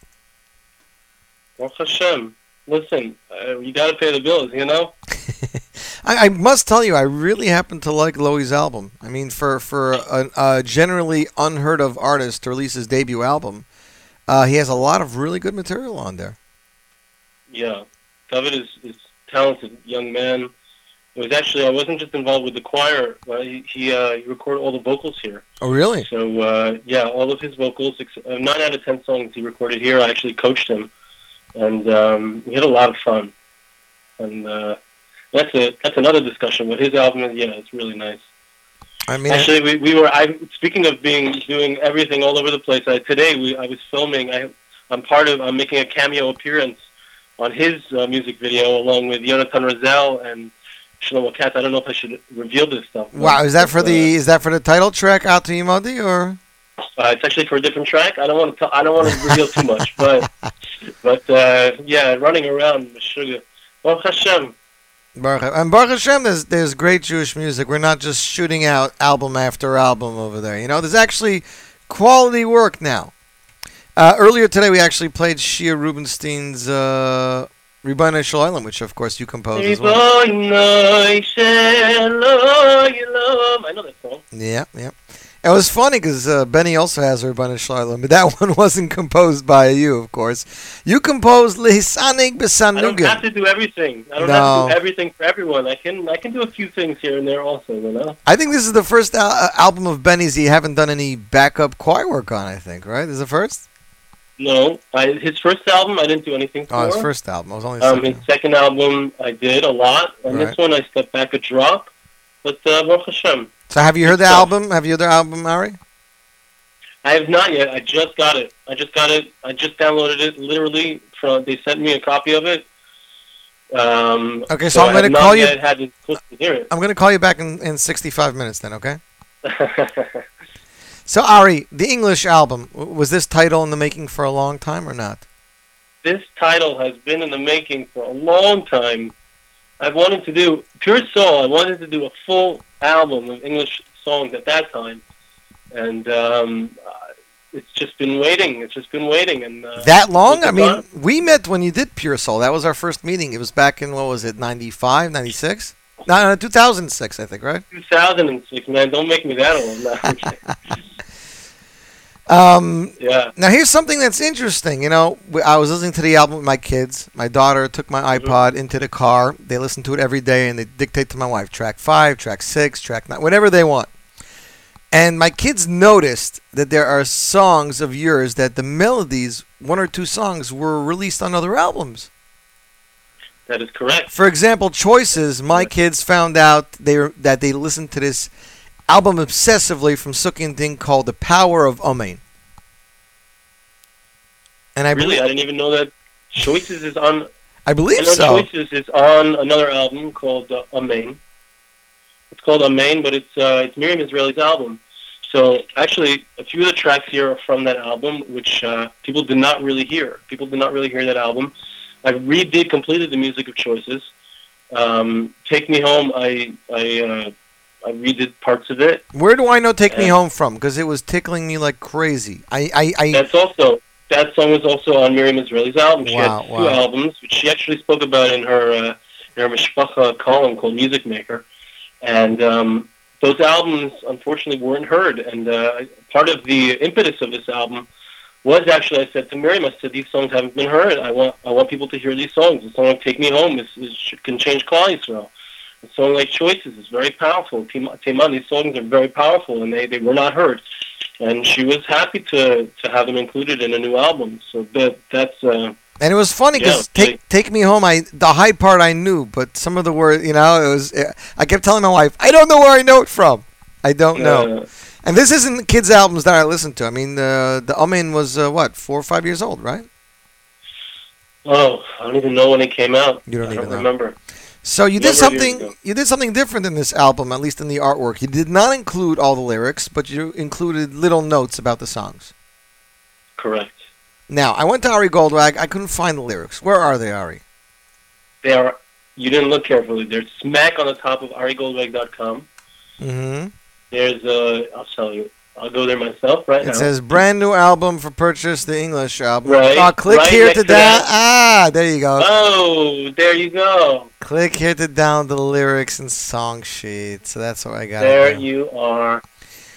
[SPEAKER 15] Baruch Hashem. Listen, uh, you got to pay the bills, you know.
[SPEAKER 4] I, I must tell you, I really happen to like Lowy's album. I mean, for for a, a generally unheard of artist to release his debut album, uh, he has a lot of really good material on there.
[SPEAKER 15] Yeah, David is is a talented young man. It was actually I wasn't just involved with the choir. He he, uh, he recorded all the vocals here.
[SPEAKER 4] Oh, really?
[SPEAKER 15] So uh, yeah, all of his vocals, ex- uh, nine out of ten songs he recorded here. I actually coached him, and um, we had a lot of fun. And uh, That's a that's another discussion. But his album is yeah, it's really nice.
[SPEAKER 4] I mean,
[SPEAKER 15] Actually, we, we were. I speaking of being doing everything all over the place. I, today we I was filming. I I'm part of. I'm making a cameo appearance on his uh, music video along with Jonathan Razel and Shlomo Katz. I don't know if I should reveal this stuff.
[SPEAKER 4] wow, is that for
[SPEAKER 15] But, uh,
[SPEAKER 4] the is that for the title track out to Yimodi or?
[SPEAKER 15] Uh, it's actually for a different track. I don't want to. I don't want to reveal too much, but but uh, yeah, running around sugar. Baruch Hashem.
[SPEAKER 4] Baruch, and Baruch Hashem, there's, there's great Jewish music. We're not just shooting out album after album over there. You know, there's actually quality work now. Uh, earlier today, we actually played Shia Rubinstein's uh, Ribono Shel Olam, which of course you composed as well.
[SPEAKER 15] Ribono Shel Olam. I know that song.
[SPEAKER 4] Yeah, yeah. It was funny because uh, Benny also has Ribono Shel Olam, but that one wasn't composed by you, of course. You composed Lisanig
[SPEAKER 15] I don't have to do everything. I don't
[SPEAKER 4] No.
[SPEAKER 15] have to do everything for everyone. I can I can do a few things here and there also. You know.
[SPEAKER 4] I think this is the first al- uh, album of Benny's you haven't done any backup choir work on, I think, right? This is the first?
[SPEAKER 15] No, I, his first album I didn't do anything for.
[SPEAKER 4] Oh, his first album. I was only
[SPEAKER 15] Um,
[SPEAKER 4] second.
[SPEAKER 15] his second album I did a lot, and
[SPEAKER 4] Right.
[SPEAKER 15] this one I stepped back a drop. But uh, Baruch Hashem.
[SPEAKER 4] So have you heard the
[SPEAKER 15] So-
[SPEAKER 4] album? Have you heard the album, Ari?
[SPEAKER 15] I have not yet. I just got it. I just got it. I just downloaded it. Literally, from they sent me a copy of it. Um,
[SPEAKER 4] Okay, so I'm gonna
[SPEAKER 15] not
[SPEAKER 4] call you-
[SPEAKER 15] to hear it.
[SPEAKER 4] I'm going to call you back in, in 65 minutes then, okay? So, Ari, the English album, was this title in the making for a long time or not?
[SPEAKER 15] this title has been in the making for a long time. I've wanted to do Pure Soul. I wanted to do a full album of English songs at that time, and um, it's just been waiting. It's just been waiting, and uh,
[SPEAKER 4] That long? I mean, we met when you did Pure Soul. That was our first meeting. It was back in, what was it, 95, 96? No, no, 2006, I think, right?
[SPEAKER 15] 2006. Man, don't make me that old. No, I'm kidding.
[SPEAKER 4] Um,
[SPEAKER 15] yeah.
[SPEAKER 4] Now here's something that's interesting. You know, I was listening to the album with my kids. My daughter took my
[SPEAKER 15] Mm-hmm.
[SPEAKER 4] iPod into the car. They listen to it every day, and they dictate to my wife track five, track six, track nine, whatever they want. And my kids noticed that there are songs of yours that the melodies, one or two songs, were released on other albums.
[SPEAKER 15] That is correct.
[SPEAKER 4] For example, Choices. My kids found out they that they listened to this album obsessively from Suki and Ding called "The Power of Amen." And I
[SPEAKER 15] really,
[SPEAKER 4] believe,
[SPEAKER 15] I didn't even know that Choices is on.
[SPEAKER 4] I believe
[SPEAKER 15] I
[SPEAKER 4] so.
[SPEAKER 15] Choices is on another album called uh. It's called Amen, but it's uh, it's Miriam Israeli's album. So actually, a few of the tracks here are from that album, which uh, people did not really hear. People did not really hear that album. I redid completed the music of Choices. Um, Take Me Home, I I uh, I redid parts of it.
[SPEAKER 4] Where do I know "Take Me Home" from? Because it was tickling me like crazy. I, I, I
[SPEAKER 15] That's also that song was also on Miriam Israeli's album. She
[SPEAKER 4] Wow,
[SPEAKER 15] had two
[SPEAKER 4] wow.
[SPEAKER 15] albums, which she actually spoke about in her uh, in her Mishpacha column called Music Maker, and um, those albums unfortunately weren't heard. And uh, part of the impetus of this album was actually I said to Miriam, I said these songs haven't been heard. I want I want people to hear these songs. The song "Take Me Home" is, is can change Klal Yisrael. A song like "Choices" is very powerful. These songs are very powerful, and they, they were not heard and she was happy to to have them included in a new album. So that that's uh,
[SPEAKER 4] and it was funny because
[SPEAKER 15] Yeah,
[SPEAKER 4] "Take Take Me Home," I the high part I knew, but some of the words, you know, it was. I kept telling my wife, "I don't know where I know it from. I don't know."
[SPEAKER 15] uh,
[SPEAKER 4] And this isn't kids' albums that I listen to. I mean, the the Amen was uh, what four or five years old, right?
[SPEAKER 15] oh, I don't even know when it came out.
[SPEAKER 4] You don't
[SPEAKER 15] I
[SPEAKER 4] even
[SPEAKER 15] don't
[SPEAKER 4] know.
[SPEAKER 15] remember.
[SPEAKER 4] So you did
[SPEAKER 15] Number of years
[SPEAKER 4] something. You did something different in this album, at least in the artwork. You did not include all the lyrics, but you included little notes about the songs.
[SPEAKER 15] Correct.
[SPEAKER 4] Now, I went to Ari Goldwag. I couldn't find the lyrics. Where are they, Ari?
[SPEAKER 15] They are. You didn't look carefully. They're smack on the top of arigoldwag.com.
[SPEAKER 4] Mm-hmm.
[SPEAKER 15] There's uh, I'll tell you. I'll go there myself right now.
[SPEAKER 4] It says brand new album for purchase, the English album.
[SPEAKER 15] Right,
[SPEAKER 4] Oh, click
[SPEAKER 15] right
[SPEAKER 4] here to
[SPEAKER 15] to
[SPEAKER 4] down.
[SPEAKER 15] that.
[SPEAKER 4] Ah, there you go.
[SPEAKER 15] Oh, there you go.
[SPEAKER 4] Click here to down the lyrics and song sheet. So that's what I got.
[SPEAKER 15] There you are.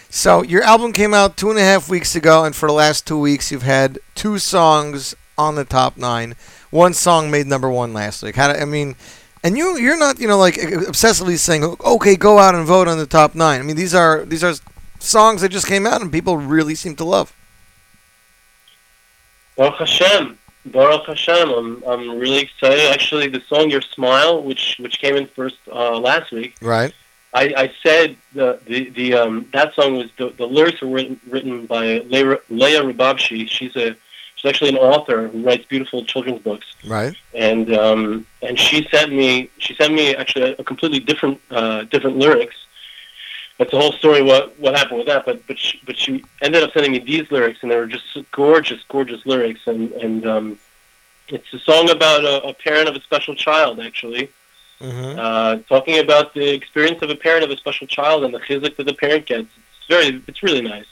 [SPEAKER 4] So your album came out two and a half weeks ago, and for the last two weeks, you've had two songs on the top nine. One song made number one last week. How do, I mean, and you you're not you know like obsessively saying okay, go out and vote on the top nine. I mean these are these are songs that just came out and people really seem to love.
[SPEAKER 15] Baruch Hashem. Baruch Hashem, I'm I'm really excited. Actually, the song "Your Smile," which which came in first uh, last week,
[SPEAKER 4] Right.
[SPEAKER 15] I, I said the the, the um, that song was the, the lyrics were written, written by Leah, Leah Rubabshi. She's a she's actually an author who writes beautiful children's books,
[SPEAKER 4] Right.
[SPEAKER 15] and um, and she sent me she sent me actually a, a completely different uh, different lyrics. That's the whole story. What what happened with that? But but she, but she ended up sending me these lyrics, and they were just gorgeous, gorgeous lyrics. And and um, it's a song about a, a parent of a special child, actually
[SPEAKER 4] Mm-hmm.
[SPEAKER 15] uh, talking about the experience of a parent of a special child and the chizik that the parent gets. It's very, it's really nice.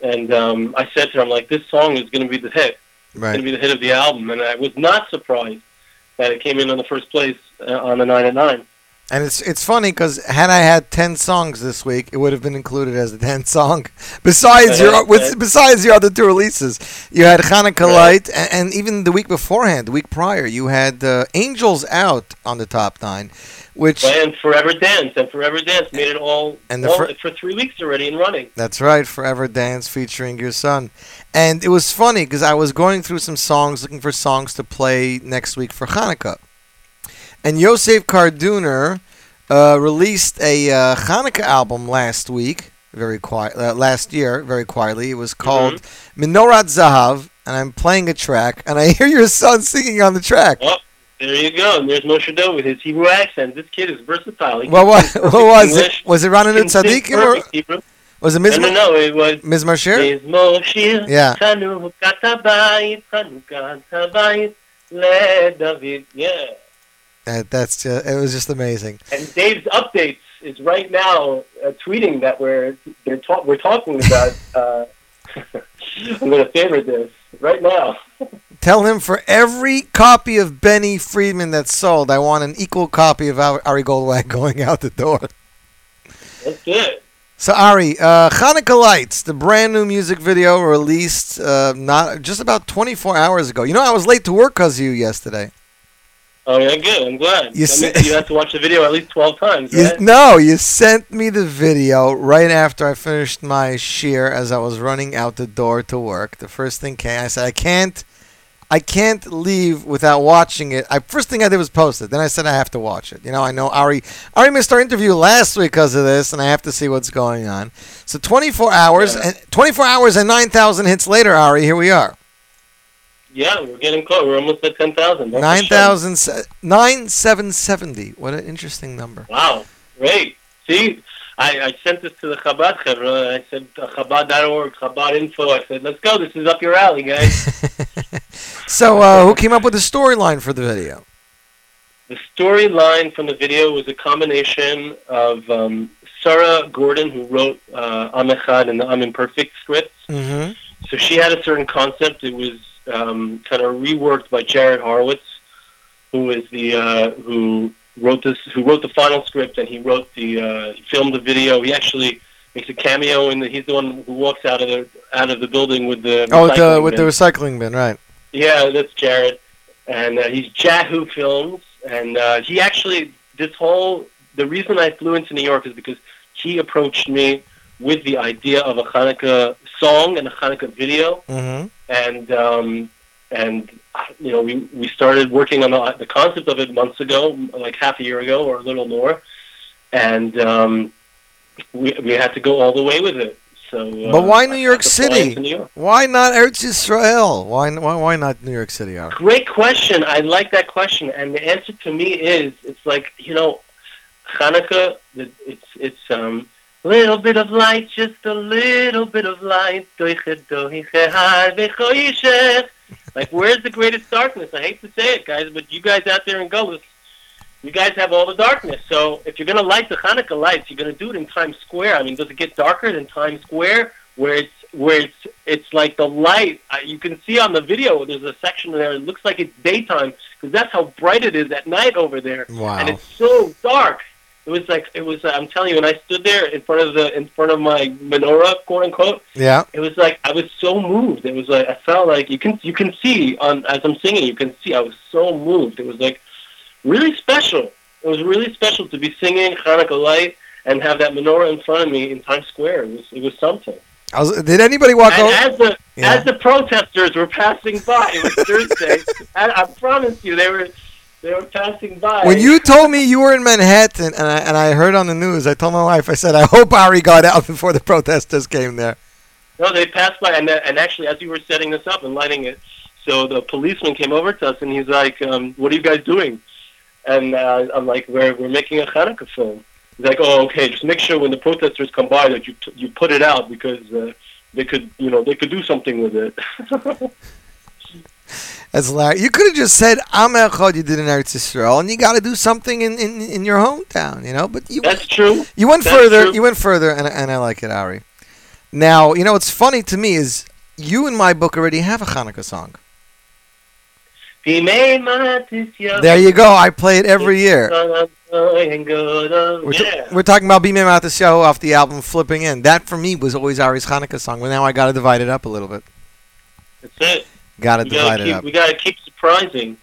[SPEAKER 15] And um, I said to her, I'm like, this song is going to be the hit. It's going to be the hit of the album. And I was not surprised that it came in on the first place uh, on the 9 at 9.
[SPEAKER 4] And it's it's funny because had I had ten songs this week, it would have been included as a tenth song. Besides your with, besides your other two releases, you had Hanukkah
[SPEAKER 15] Right.
[SPEAKER 4] Light, and, and even the week beforehand, the week prior, you had uh, Angels Out on the top nine, which
[SPEAKER 15] And Forever Dance. And Forever Dance made it all,
[SPEAKER 4] And
[SPEAKER 15] all
[SPEAKER 4] fir-
[SPEAKER 15] for three weeks already and running.
[SPEAKER 4] That's right, Forever Dance featuring your son. And it was funny because I was going through some songs looking for songs to play next week for Hanukkah. And Yosef Karduner uh, released a uh, Hanukkah album last week, very quiet, uh, last year, very quietly. It was called mm-hmm. Minorat Zahav, and I'm playing a track, and I hear your son singing on the track.
[SPEAKER 15] Well, there you go. And there's Moshe Dov with his Hebrew accent. This kid is versatile. Well,
[SPEAKER 4] what, what was
[SPEAKER 15] English.
[SPEAKER 4] it? Was it
[SPEAKER 15] Ronan
[SPEAKER 4] and Or? Was it Mizmar?
[SPEAKER 15] No, no, no, it was
[SPEAKER 4] Mizmar Shir.
[SPEAKER 15] Mizmar Shir.
[SPEAKER 4] Yeah.
[SPEAKER 15] Chanukah tabayit, Chanukah tabayit, le David. Yeah.
[SPEAKER 4] That, that's uh, it was just amazing.
[SPEAKER 15] And Dave's updates is right now uh, tweeting that we're they're ta- we're talking about. Uh, I'm going to favorite this right now.
[SPEAKER 4] Tell him for every copy of Benny Friedman that's sold, I want an equal copy of Ari Ari Goldwag going out the door.
[SPEAKER 15] That's good.
[SPEAKER 4] So Ari, uh, Hanukkah Lights, the brand new music video released uh, not just about 24 hours ago. You know, I was late to work because of you yesterday.
[SPEAKER 15] Oh yeah, good. I'm glad.
[SPEAKER 4] You
[SPEAKER 15] means you have to watch the video at least 12 times,
[SPEAKER 4] You,
[SPEAKER 15] right?
[SPEAKER 4] no, you sent me the video right after I finished my shear as I was running out the door to work. The first thing came, I said, I can't, I can't leave without watching it. I first thing I did was post it. Then I said I have to watch it. You know, I know Ari, Ari missed our interview last week because of this, and I have to see what's going on. So 24 hours
[SPEAKER 15] Yeah.
[SPEAKER 4] and 24 hours and 9,000 hits later, Ari, here we are.
[SPEAKER 15] Yeah, we're getting close. We're almost at 10,000. That's for sure.
[SPEAKER 4] 9,000, 9,770. What an interesting number.
[SPEAKER 15] Wow, great. See, I, I sent this to the Chabad Chevra. I said, uh, Chabad.org, Chabad info. I said, let's go. This is up your alley, guys.
[SPEAKER 4] So, uh, who came up with the storyline for the video?
[SPEAKER 15] the storyline from the video was a combination of um, Sarah Gordon, who wrote uh, Am Echad and the I'm Imperfect scripts.
[SPEAKER 4] Mm-hmm.
[SPEAKER 15] So she had a certain concept. It was um, kind of reworked by Jared Horowitz, who is the uh, who wrote this, who wrote the final script, and he wrote the uh, he filmed the video. He actually makes a cameo, and he's the one who walks out of the out of the building with the
[SPEAKER 4] Oh, with the,
[SPEAKER 15] recycling
[SPEAKER 4] with the
[SPEAKER 15] bin.
[SPEAKER 4] recycling bin, right.
[SPEAKER 15] Yeah, that's Jared, and uh, he's Jahu Films, and uh, he actually this whole the reason I flew into New York is because he approached me with the idea of a Hanukkah song and a Hanukkah video,
[SPEAKER 4] Mm-hmm.
[SPEAKER 15] and um, and you know we we started working on the, the concept of it months ago, like half a year ago or a little more, and um, we we had to go all the way with it. So, uh,
[SPEAKER 4] But why New York
[SPEAKER 15] I had to fly
[SPEAKER 4] City?
[SPEAKER 15] New York.
[SPEAKER 4] Why not Eretz Israel? Why, why, why not New York City? Ari?
[SPEAKER 15] Great question. I like that question, and the answer to me is it's like you know, Hanukkah. It's it's um little bit of light, just a little bit of light. Like where's the greatest darkness? I hate to say it, guys, but you guys out there in Gullus, you guys have all the darkness. So if you're gonna light the Hanukkah lights, you're gonna do it in Times Square. I mean, does it get darker than Times Square, where it's where it's it's like the light you can see on the video. There's a section there. It looks like it's daytime because that's how bright it is at night over there.
[SPEAKER 4] Wow.
[SPEAKER 15] And it's so dark. It was like it was. I'm telling you, when I stood there in front of the in front of my menorah, quote unquote,
[SPEAKER 4] Yeah.
[SPEAKER 15] it was like I was so moved. It was like I felt like you can you can see on as I'm singing, you can see I was so moved. It was like really special. It was really special to be singing Hanukkah Light and have that menorah in front of me in Times Square. It was it was something.
[SPEAKER 4] I was, did anybody walk
[SPEAKER 15] And
[SPEAKER 4] over?
[SPEAKER 15] as the
[SPEAKER 4] Yeah.
[SPEAKER 15] as the protesters were passing by, it was Thursday. I, I promise you, they were they were passing by.
[SPEAKER 4] When you told me you were in Manhattan and I, and I heard on the news, I told my wife, I said, I hope Ari got out before the protesters came there.
[SPEAKER 15] No, they passed by, and, and actually, as we were setting this up and lighting it, so the policeman came over to us, and he's like, um, "What are you guys doing?" And uh, I'm like, "We're we're making a Hanukkah film." He's like, "Oh, okay. Just make sure when the protesters come by that you t- you put it out because uh, they could, you know, they could do something with it."
[SPEAKER 4] That's hilarious. You could have just said, Am Echad, you did in Eretz Yisrael, and you got to do something in, in, in your hometown, you know? But you,
[SPEAKER 15] That's true.
[SPEAKER 4] You went
[SPEAKER 15] That's
[SPEAKER 4] further.
[SPEAKER 15] true.
[SPEAKER 4] You went further, and, and I like it, Ari. Now, you know what's funny to me is you in my book already have a Hanukkah song. There you go. I play it every year. We're, t- we're talking about Bime Matasyahu off the album Flipping In. That for me was always Ari's Hanukkah song. But now I got to divide it up a little bit.
[SPEAKER 15] That's it.
[SPEAKER 4] Got to divide
[SPEAKER 15] gotta
[SPEAKER 4] it
[SPEAKER 15] keep,
[SPEAKER 4] up.
[SPEAKER 15] We gotta keep surprising.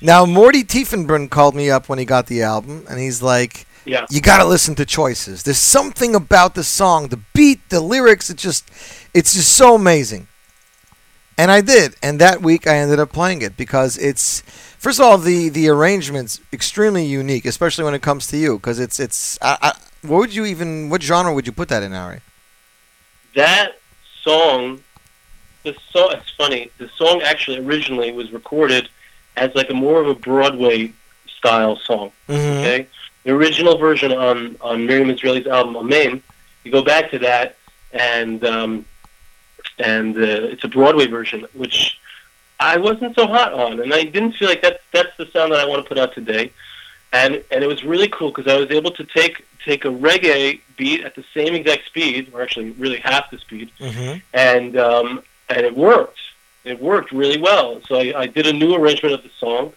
[SPEAKER 4] Now Morty Tiefenbrunn called me up when he got the album, and he's like,
[SPEAKER 15] Yeah.
[SPEAKER 4] "You got to listen to Choices. There's something about the song, the beat, the lyrics. It's just, it's just so amazing." And I did, and that week I ended up playing it because it's, first of all, the the arrangement's extremely unique, especially when it comes to you, because it's it's. I, I, what would you even? What genre would you put that in, Ari?
[SPEAKER 15] that song the song it's funny the song actually originally was recorded as like a more of a broadway style song
[SPEAKER 4] Mhm.
[SPEAKER 15] okay the original version on on miriam israeli's album amen you go back to that and um and uh, it's a broadway version which i wasn't so hot on and i didn't feel like that's that's the sound that i want to put out today and and it was really cool because I was able to take take a reggae beat at the same exact speed, or actually really half the speed,
[SPEAKER 4] Mm-hmm.
[SPEAKER 15] and um, and it worked. It worked really well. So I, I did a new arrangement of the song,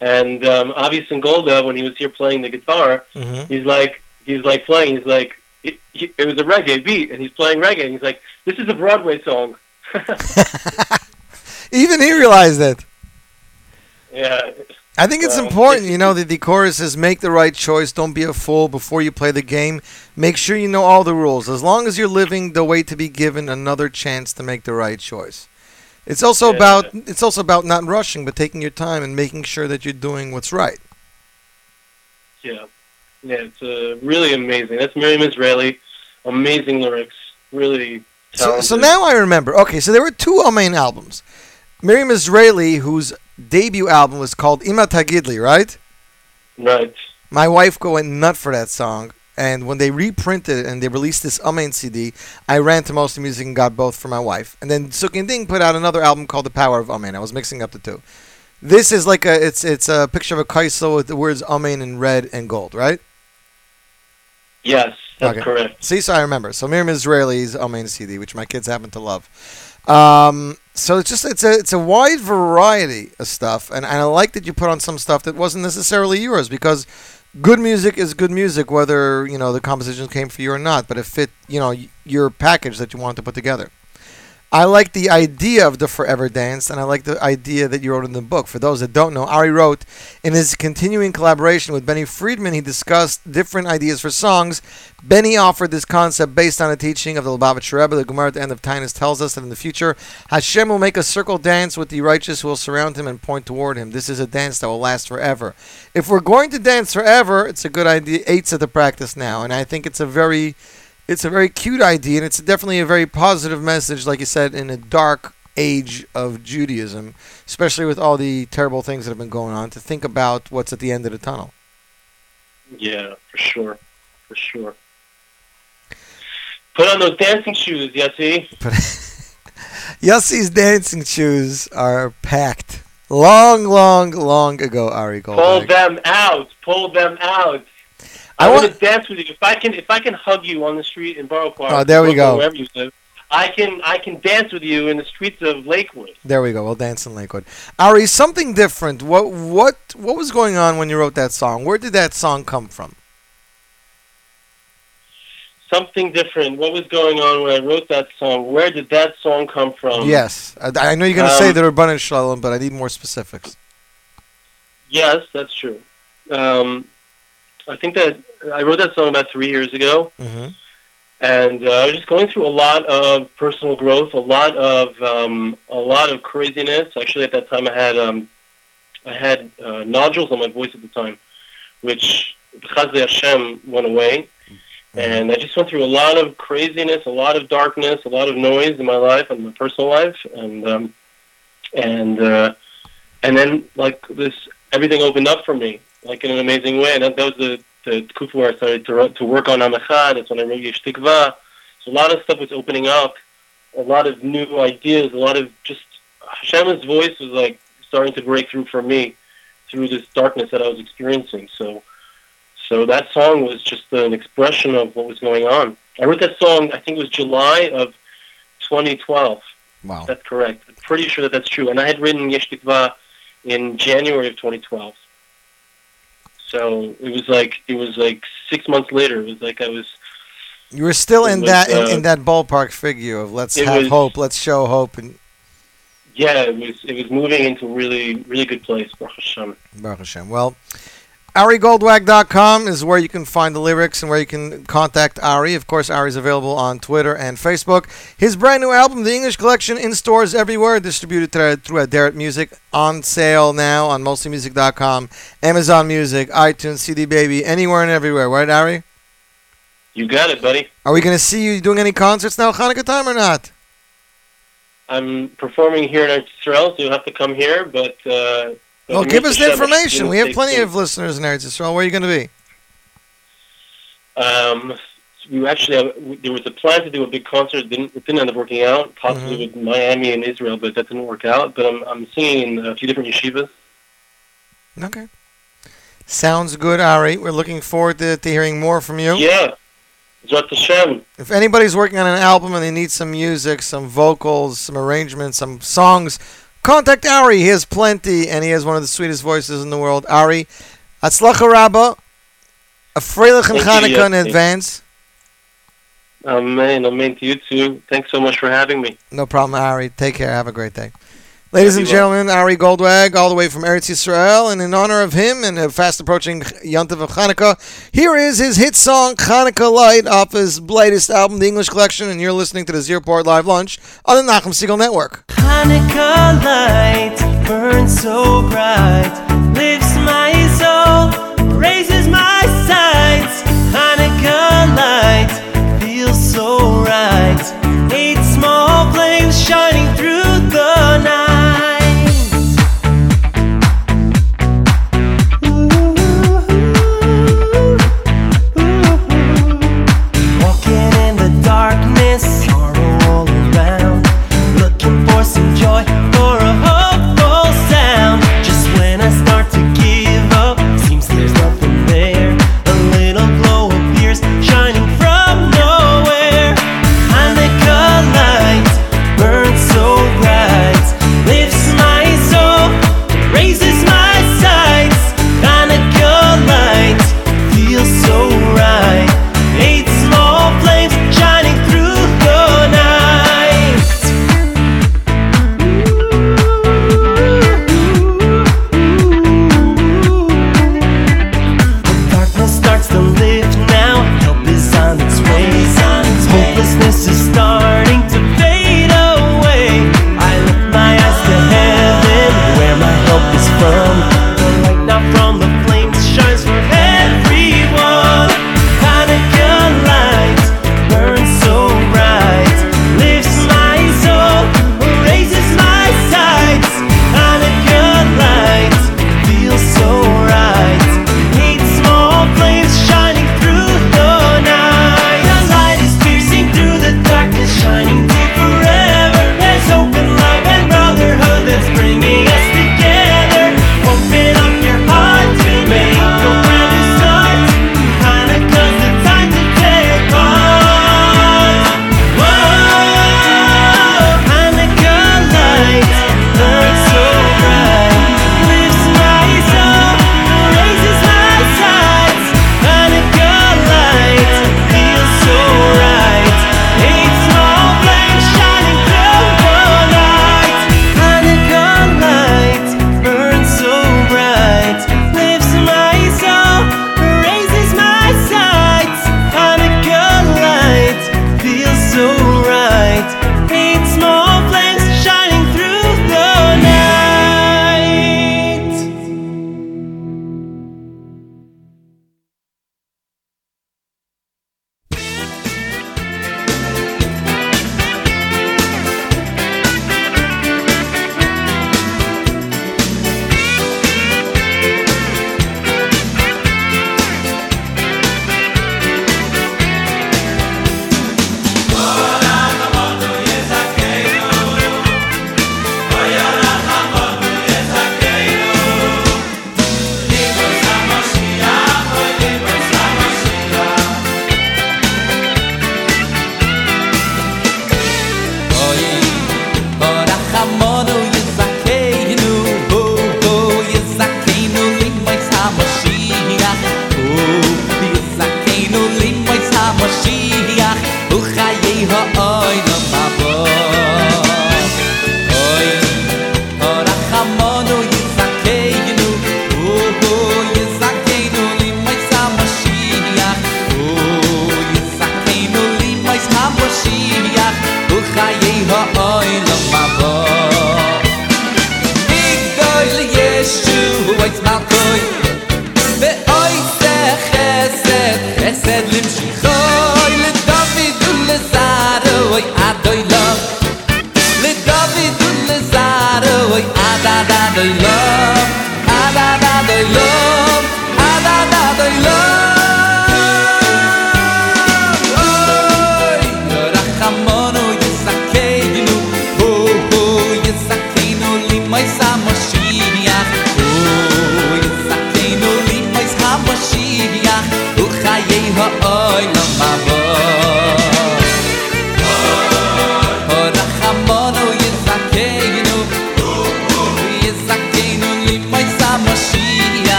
[SPEAKER 15] and um, Avi Singolda, when he was here playing the guitar,
[SPEAKER 4] Mhm.
[SPEAKER 15] he's like he's like playing. He's like it, he, it was a reggae beat, and he's playing reggae. And he's like, this is a Broadway song.
[SPEAKER 4] Even he realized it.
[SPEAKER 15] Yeah.
[SPEAKER 4] I think it's
[SPEAKER 15] So,
[SPEAKER 4] important, you know, that the chorus says make the right choice. Don't be a fool before you play the game. Make sure you know all the rules. As long as you're living the way to be given another chance to make the right choice. It's also
[SPEAKER 15] Yeah.
[SPEAKER 4] about it's also about not rushing, but taking your time and making sure that you're doing what's right.
[SPEAKER 15] Yeah, yeah, it's uh, really amazing. That's Miriam Israeli, amazing lyrics, really
[SPEAKER 4] So,
[SPEAKER 15] talented.
[SPEAKER 4] so now I remember. Okay, so there were two main albums. Miriam Israeli, whose debut album was called Ima Tagidli, right?
[SPEAKER 15] right,
[SPEAKER 4] My wife go went nut for that song, and when they reprinted it and they released this Amen CD, I ran to Mostly Music and got both for my wife. And then Suki and Ding put out another album called The Power of Amen. I was mixing up the two. This is like a it's it's a picture of a kaisel with the words Amen in red and gold, right?
[SPEAKER 15] yes, that's
[SPEAKER 4] Okay.
[SPEAKER 15] correct.
[SPEAKER 4] See, so I remember. So Miriam Israeli's Amen CD, which my kids happen to love. Um, so it's just it's a it's a wide variety of stuff, and, and I like that you put on some stuff that wasn't necessarily yours because good music is good music, whether you know the composition came for you or not. But it fit you know your package that you wanted to put together. I like the idea of the Forever Dance, and I like the idea that you wrote in the book. For those that don't know, Ari wrote in his continuing collaboration with Benny Friedman, he discussed different ideas for songs. Benny offered this concept based on a teaching of the Lubavitcher Rebbe. The Gemara at the end of Taanis tells us that in the future, Hashem will make a circle dance with the righteous who will surround him and point toward him. This is a dance that will last forever. If we're going to dance forever, it's a good idea. Eights at the practice now, and I think it's a very it's a very cute idea, and it's definitely a very positive message, like you said, in a dark age of Judaism, especially with all the terrible things that have been going on, to think about what's at the end of the tunnel.
[SPEAKER 15] Yeah, for sure, for sure. Put on those dancing shoes, Yossi.
[SPEAKER 4] Yossi's dancing shoes are packed. Long, long, long ago, Ari
[SPEAKER 15] Pull them out. Pull them out.
[SPEAKER 4] I
[SPEAKER 15] I,
[SPEAKER 4] want-
[SPEAKER 15] to dance with you. If I can, if I can hug you on the street in Borough Park,
[SPEAKER 4] Oh, there we go.
[SPEAKER 15] Wherever you live, I can, I can dance with you in the streets of Lakewood.
[SPEAKER 4] There we go. We'll dance in Lakewood. Ari, something different. What, what, what was going on when you wrote that song? Where did that song come from?
[SPEAKER 15] Something different. What was going on when I wrote that song? Where did that song come from?
[SPEAKER 4] yes, I, I know you're going to say
[SPEAKER 15] Um,
[SPEAKER 4] the Ribono Shel Olam, but I need more specifics.
[SPEAKER 15] Yes, that's true. Um, I think that I wrote that song about three years ago,
[SPEAKER 4] hmm
[SPEAKER 15] and uh, I was just going through a lot of personal growth, a lot of um, a lot of craziness. Actually, at that time, I had um, I had uh, nodules on my voice at the time, which Chazé Hashem went away, and I just went through a lot of craziness, a lot of darkness, a lot of noise in my life and my personal life, and um, and uh, and then like this, everything opened up for me, like in an amazing way, and that, that was the the kufa where I started to to work on Amacha. That's when I wrote Yesh Tikva. So a lot of stuff was opening up, a lot of new ideas, a lot of just Hashem's voice was like starting to break through for me through this darkness that I was experiencing. So, so that song was just an expression of what was going on. I wrote that song. I think it was July of 2012.
[SPEAKER 4] Wow.
[SPEAKER 15] That's correct. I'm pretty sure that that's true. And I had written Yesh Tikva in January of 2012. So it was like it was like six months later. It was like I was
[SPEAKER 4] You were still in
[SPEAKER 15] was,
[SPEAKER 4] that in,
[SPEAKER 15] uh,
[SPEAKER 4] in that ballpark figure of let's have
[SPEAKER 15] was-
[SPEAKER 4] hope, let's show hope, and
[SPEAKER 15] yeah, it was it was moving into a really really good place. Baruch Hashem.
[SPEAKER 4] Baruch Hashem. Well, AriGoldwag.com is where you can find the lyrics and where you can contact Ari. Of course, Ari's available on Twitter and Facebook. His brand new album, The English Collection, in stores everywhere, distributed through, through Music, on sale now on mostlymusic.com, Amazon Music, iTunes, CD Baby, anywhere and everywhere. Right, Ari?
[SPEAKER 15] You got it, buddy.
[SPEAKER 4] Are we going to see you doing any concerts now, Hanukkah time, or not?
[SPEAKER 15] I'm performing here in Israel, so you'll have to come here. But uh,
[SPEAKER 4] Well, give us the information. We have plenty of listeners in Eretz Yisrael. Where are you going to be?
[SPEAKER 15] Um, we actually have, there was a plan to do a big concert. It didn't, it didn't end up working out. Possibly
[SPEAKER 4] Mm-hmm.
[SPEAKER 15] with Miami and Israel, but that didn't work out. But I'm I'm singing in a few different yeshivas.
[SPEAKER 4] Okay. Sounds good, Ari. We're looking forward to, to hearing more from you.
[SPEAKER 15] Yeah, Zrat Hashem.
[SPEAKER 4] If anybody's working on an album and they need some music, some vocals, some arrangements, some songs, contact Ari. He has plenty, and he has one of the sweetest voices in the world. Ari, Atzlacha Rabba, a Freilich and Hanukkah in advance.
[SPEAKER 15] Amen. Amen to you too. Thanks so much for having me.
[SPEAKER 4] No problem, Ari. Take care. Have a great day. Ladies and gentlemen, Ari Goldwag, all the way from Eretz Yisrael, and in honor of him and a fast approaching Yontiv of Hanukkah, here is his hit song Hanukkah Light off his latest album, The English Collection, and you're listening to the Zero Zeroport Live Lunch on the Nachum Segal Network.
[SPEAKER 5] Hanukkah light burns so bright, lifts my soul, raises my sights. Hanukkah light feels so right. Eight small flames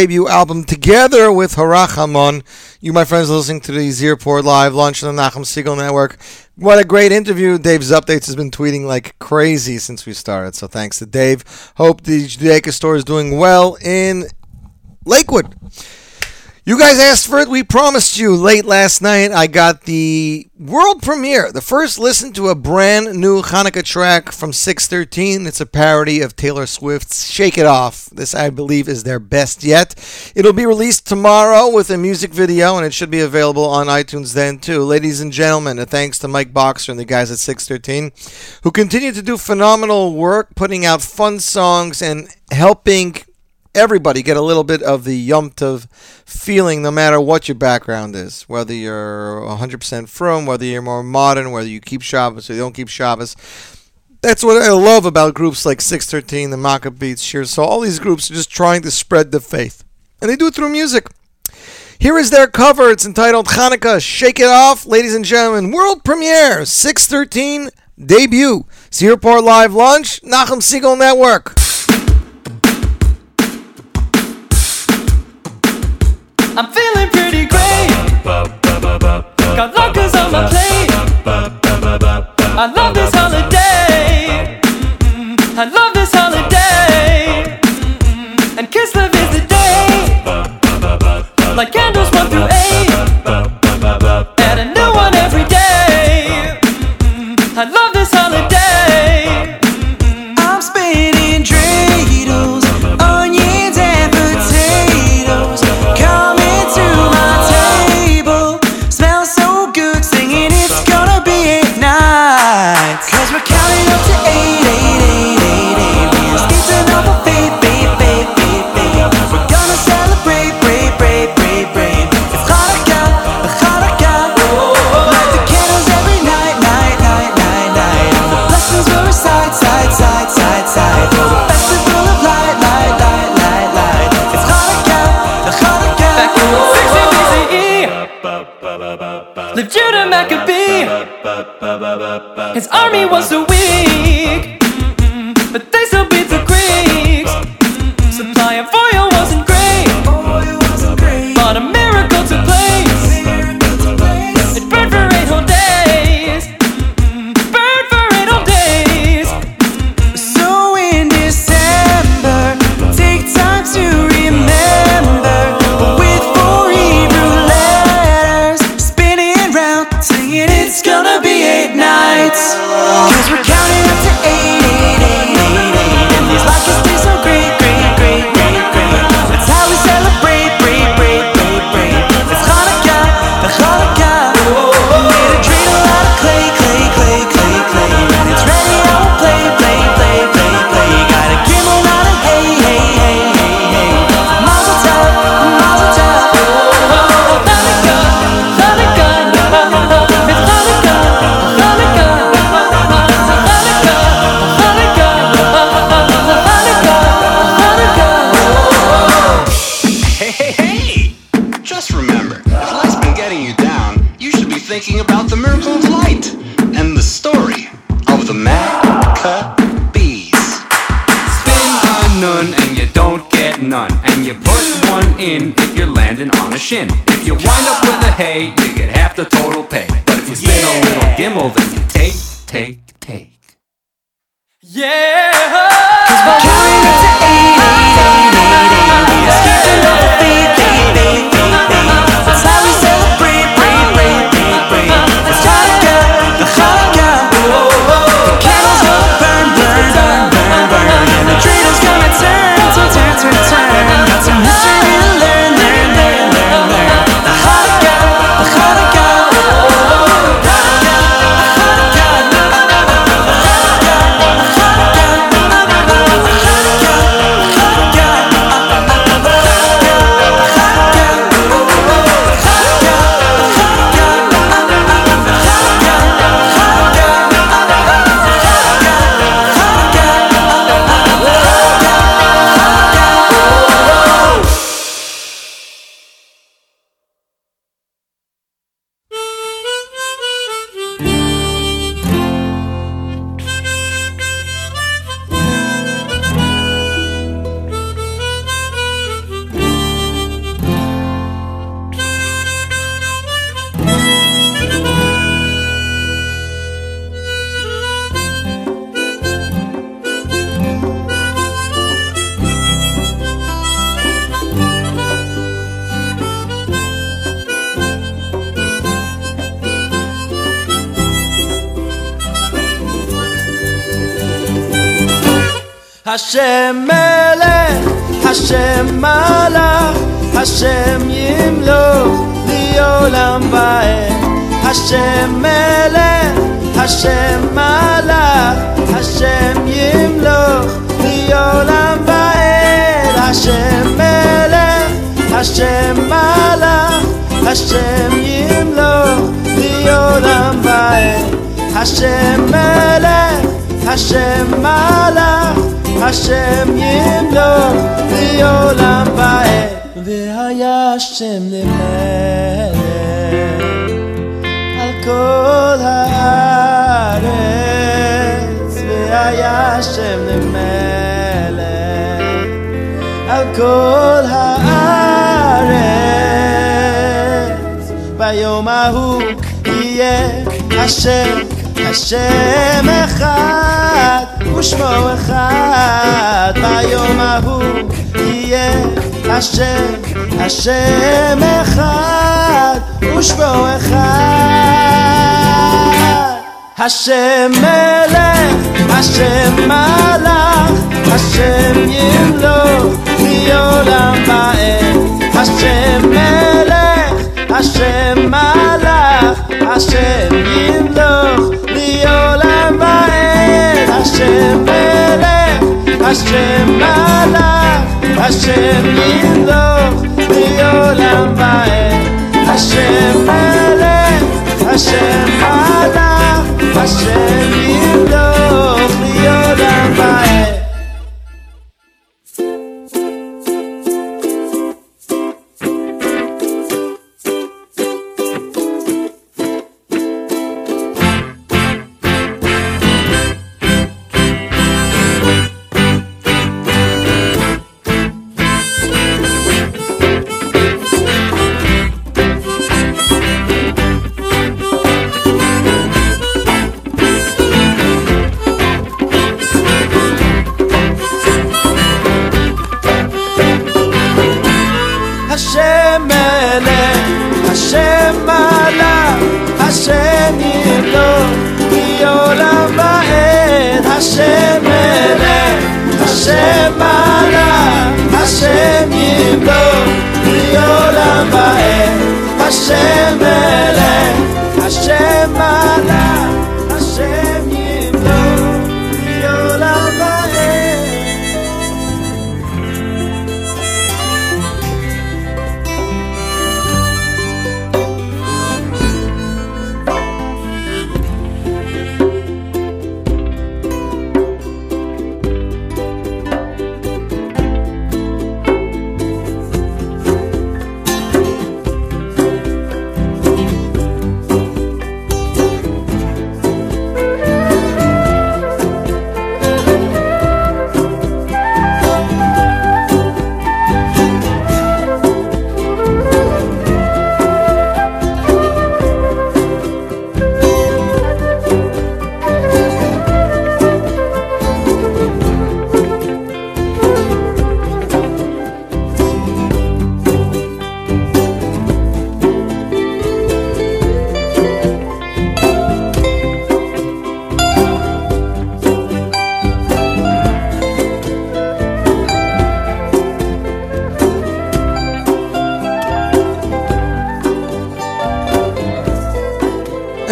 [SPEAKER 4] debut album together with Harachamon. You, my friends, listening to the Z Report Live lunch on the Nachum Segal Network. What a great interview. Dave's Updates has been tweeting like crazy since we started. So thanks to Dave. Hope the Judaica store is doing well in Lakewood. You guys asked for it. We promised you late last night. I got the world premiere, the first listen to a brand new Hanukkah track from 613. It's a parody of Taylor Swift's Shake It Off. This, I believe, is their best yet. It'll be released tomorrow with a music video, and it should be available on iTunes then, too. Ladies and gentlemen, a thanks to Mike Boxer and the guys at 613 who continue to do phenomenal work, putting out fun songs and helping everybody get a little bit of the Yom Tov feeling, no matter what your background is. Whether you're 100% frum, whether you're more modern, whether you keep Shabbos or you don't keep Shabbos. That's what I love about groups like 613, the Maccabeats, Shir. So all these groups are just trying to spread the faith. And they do it through music. Here is their cover. It's entitled Hanukkah Shake It Off. Ladies and gentlemen, world premiere, 613 debut. Z Report Live Lunch, Nachum Segal Network.
[SPEAKER 10] I'm feeling pretty great. Got lockers on my plate. I love this holiday. Army was so
[SPEAKER 6] Hashem Melech, Hashem Malach, Hashem Yimloch, Liolam Vaed. Hashem Melech, Hashem Malach, Hashem Yimloch, Liolam Vaed. Hashem Melech, Hashem Malach, Hashem Yimloch, Liolam Vaed. Hashem Melech, Hashem Malach, Hashem Yimloch, Liolam Vaed. והיה השם למלך על כל הארץ, והיה השם למלך על כל הארץ. ביום ההוא יהיה השם, השם אחד, ושמו אחד. ביום ההוא יהיה השם, השם אחד, ושמו אחד. השם מלך, השם מלך, השם ימלוך, מעולם ועד. השם מלך, Hashem malach, Hashem yimloch, liolam va'ed. Hashem melech, Hashem malach, Hashem yimloch, liolam va'ed. Hashem melech, Hashem malach, Hashem yimloch, liolam va'ed.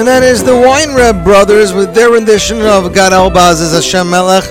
[SPEAKER 4] That is the Weinreb Brothers with their rendition of God Gad Elbaz's Hashem Melech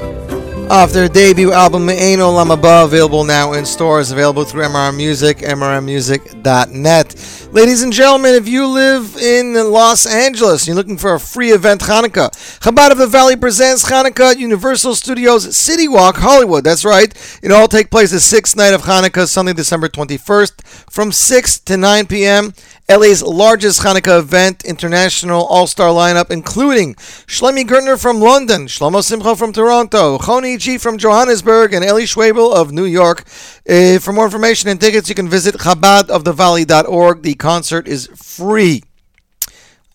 [SPEAKER 4] off their debut album Me'ein Olam Haba, available now in stores, available through MRM Music, mrmmusic.net. Ladies and gentlemen, if you live in Los Angeles and you're looking for a free event Hanukkah, Chabad of the Valley presents Hanukkah at Universal Studios City Walk, Hollywood. That's right. It all take place the sixth night of Hanukkah, Sunday, December 21st, from 6 to 9 p.m. LA's largest Hanukkah event, international all-star lineup, including Shlomi Gertner from London, Shlomo Simcha from Toronto, Choni G from Johannesburg, and Eli Schwebel of New York. Uh, for more information and tickets, you can visit chabadofthevalley.org. The concert is free.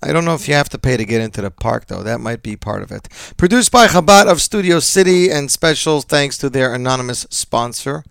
[SPEAKER 4] I don't know if you have to pay to get into the park, though. That might be part of it. Produced by Chabad of Studio City, and special thanks to their anonymous sponsor,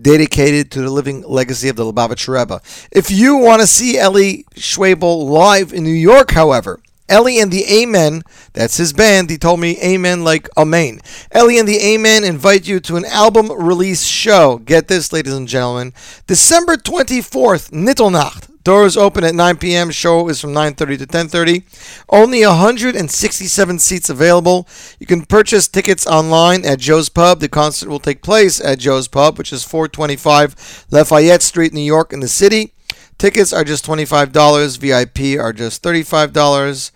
[SPEAKER 4] dedicated to the living legacy of the Lubavitch Rebbe. If you want to see Eli Schwebel live in New York, however, Ellie and the Amen, that's his band. He told me Amen like Amen. Ellie and the Amen invite you to an album release show. Get this, ladies and gentlemen. December 24th, Nittelnacht. Doors open at 9 p.m. Show is from 9:30 to 10:30. Only 167 seats available. You can purchase tickets online at Joe's Pub. The concert will take place at Joe's Pub, which is 425 Lafayette Street, New York, in the city. Tickets are just $25. VIP are just $35.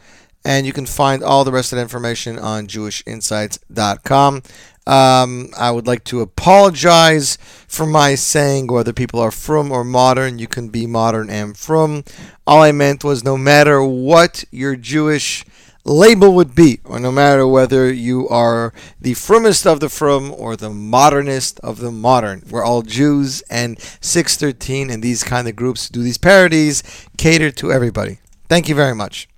[SPEAKER 4] And you can find all the rest of the information on JewishInsights.com. Um, I would like to apologize for my saying whether people are frum or modern. You can be modern and frum. All I meant was no matter what your Jewish label would be, or no matter whether you are the frumest of the frum or the modernist of the modern. We're all Jews, and 613 and these kind of groups do these parodies cater to everybody. Thank you very much.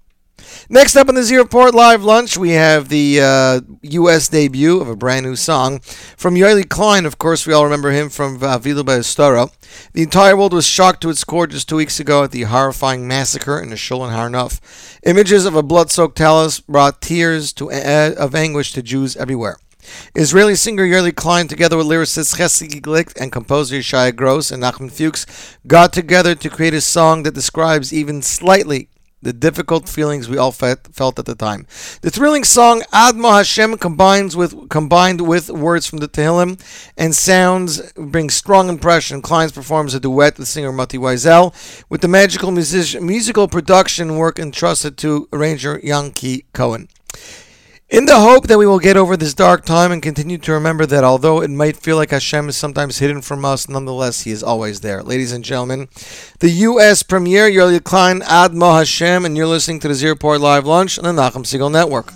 [SPEAKER 4] Next up on the Z Report Live Lunch, we have the uh, U.S. debut of a brand new song from Yoeli Klein. Of course, we all remember him from Vavilu Be'estara. The entire world was shocked to its core just two weeks ago at the horrifying massacre in the Shul in Har Nof. Images of a blood-soaked tallis brought tears to, uh, of anguish to Jews everywhere. Israeli singer Yoeli Klein, together with lyricist Chesky Glick and composer Shia Gross and Nachman Fuchs, got together to create a song that describes even slightly the difficult feelings we all felt, felt at the time. The thrilling song Admo Hashem combines with combined with words from the Tehillim and sounds brings strong impression. Kleins performs a duet with singer Mati Wiesel with the magical music, musical production work entrusted to arranger Yankee Cohen. In the hope that we will get over this dark time and continue to remember that although it might feel like Hashem is sometimes hidden from us, nonetheless He is always there. Ladies and gentlemen, the U.S. premiere, Yoeli Klein, Mo Hashem, and you're listening to the Z Report Live Lunch on the Nachum Segal Network.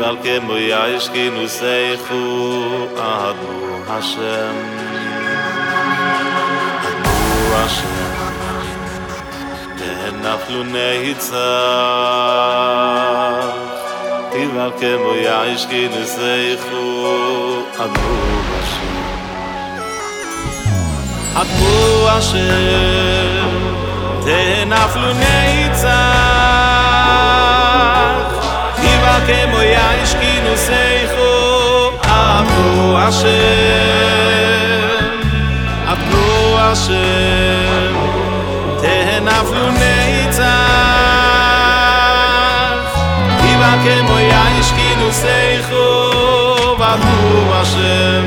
[SPEAKER 16] val ke mo yaish ki nu sei khu adu hashem. Adu hashem. Den aflu neitza ti val ke mo ki nu sei khu adu hashem. Adu hashem. Den aflu לכם או יאיש כי נוסייכו עבדו השם עבדו השם תהנפלו ניצח כי בכם או יאיש כי נוסייכו עבדו השם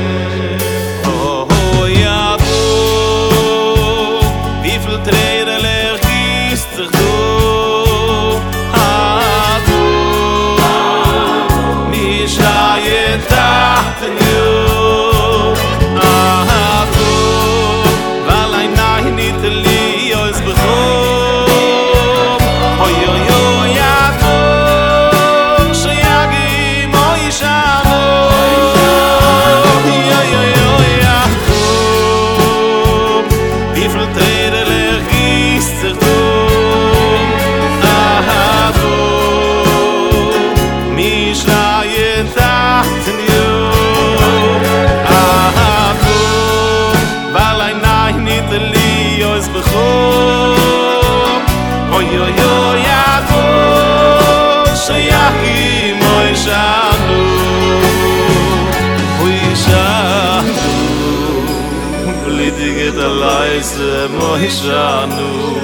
[SPEAKER 16] הישענו,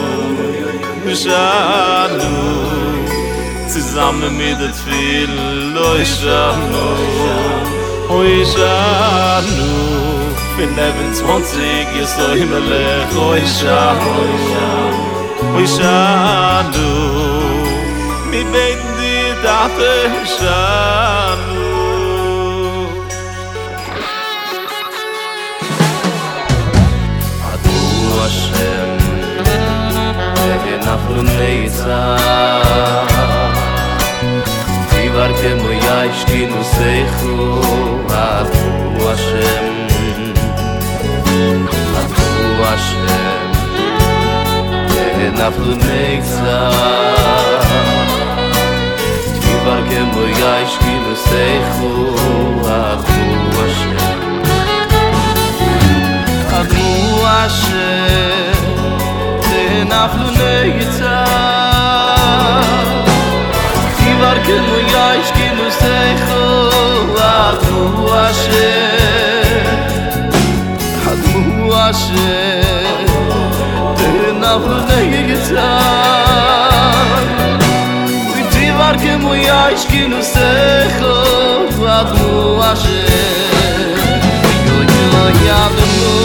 [SPEAKER 16] הישענו Zusammen mit der Tfilen, lo הישענו, o הישענו Bin eben 20, ihr soll im Lech, o הישענו, o הישענו Mi dir, dachte הישענו Tate shanu
[SPEAKER 6] Adu Hashem אנחנו נעצה דיבר כמו יש כינוסייכו עדו השם עדו השם אנחנו נעצה דיבר כמו יש כינוסייכו עדו השם עדו השם naflu neyta Ivar kenu yaish kenu seichu Adu Hashem Adu Hashem naflu neyta Ivar kenu yaish kenu seichu Adu Hashem Yo yo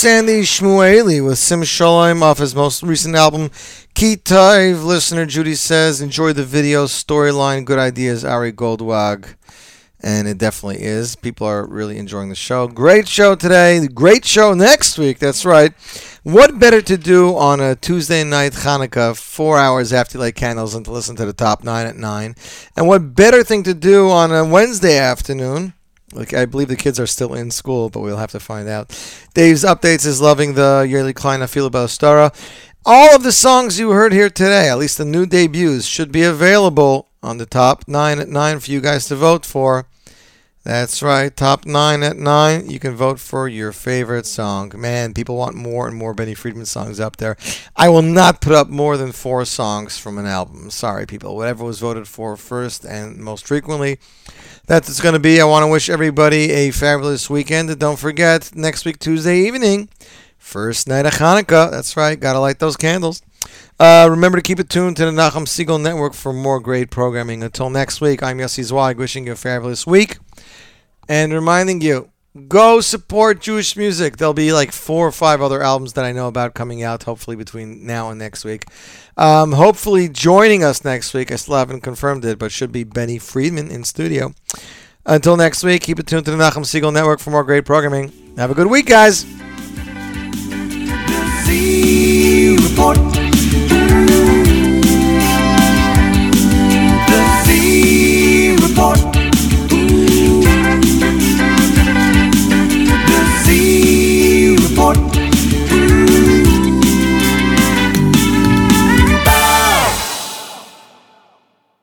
[SPEAKER 4] Sandy Shmueli with Sim Shalom off his most recent album, Kitaiv. Listener Judy says, enjoy the video, storyline, good ideas, Ari Goldwag. And it definitely is. People are really enjoying the show. Great show today. Great show next week. That's right. What better to do on a Tuesday night Hanukkah, four hours after you light candles, than to listen to the top nine at nine? And what better thing to do on a Wednesday afternoon? Like I believe the kids are still in school, but we'll have to find out. Dave's updates is loving the Yoeli Klein Afila Stara. All of the songs you heard here today, at least the new debuts, should be available on the top nine at nine for you guys to vote for. That's right, top nine at nine. You can vote for your favorite song. Man, people want more and more Benny Friedman songs up there. I will not put up more than four songs from an album. Sorry, people. Whatever was voted for first and most frequently, that's it's going to be. I want to wish everybody a fabulous weekend. Don't forget, next week, Tuesday evening, first night of Hanukkah. That's right, got to light those candles. Uh, remember to keep it tuned to the Nachum Segal Network for more great programming. Until next week, I'm Yossi Zweig, wishing you a fabulous week and reminding you go support Jewish music. There'll be like four or five other albums that I know about coming out, hopefully between now and next week. Um, hopefully, joining us next week, I still haven't confirmed it, but should be Benny Friedman in studio. Until next week, keep it tuned to the Nachum Segal Network for more great programming. Have a good week, guys.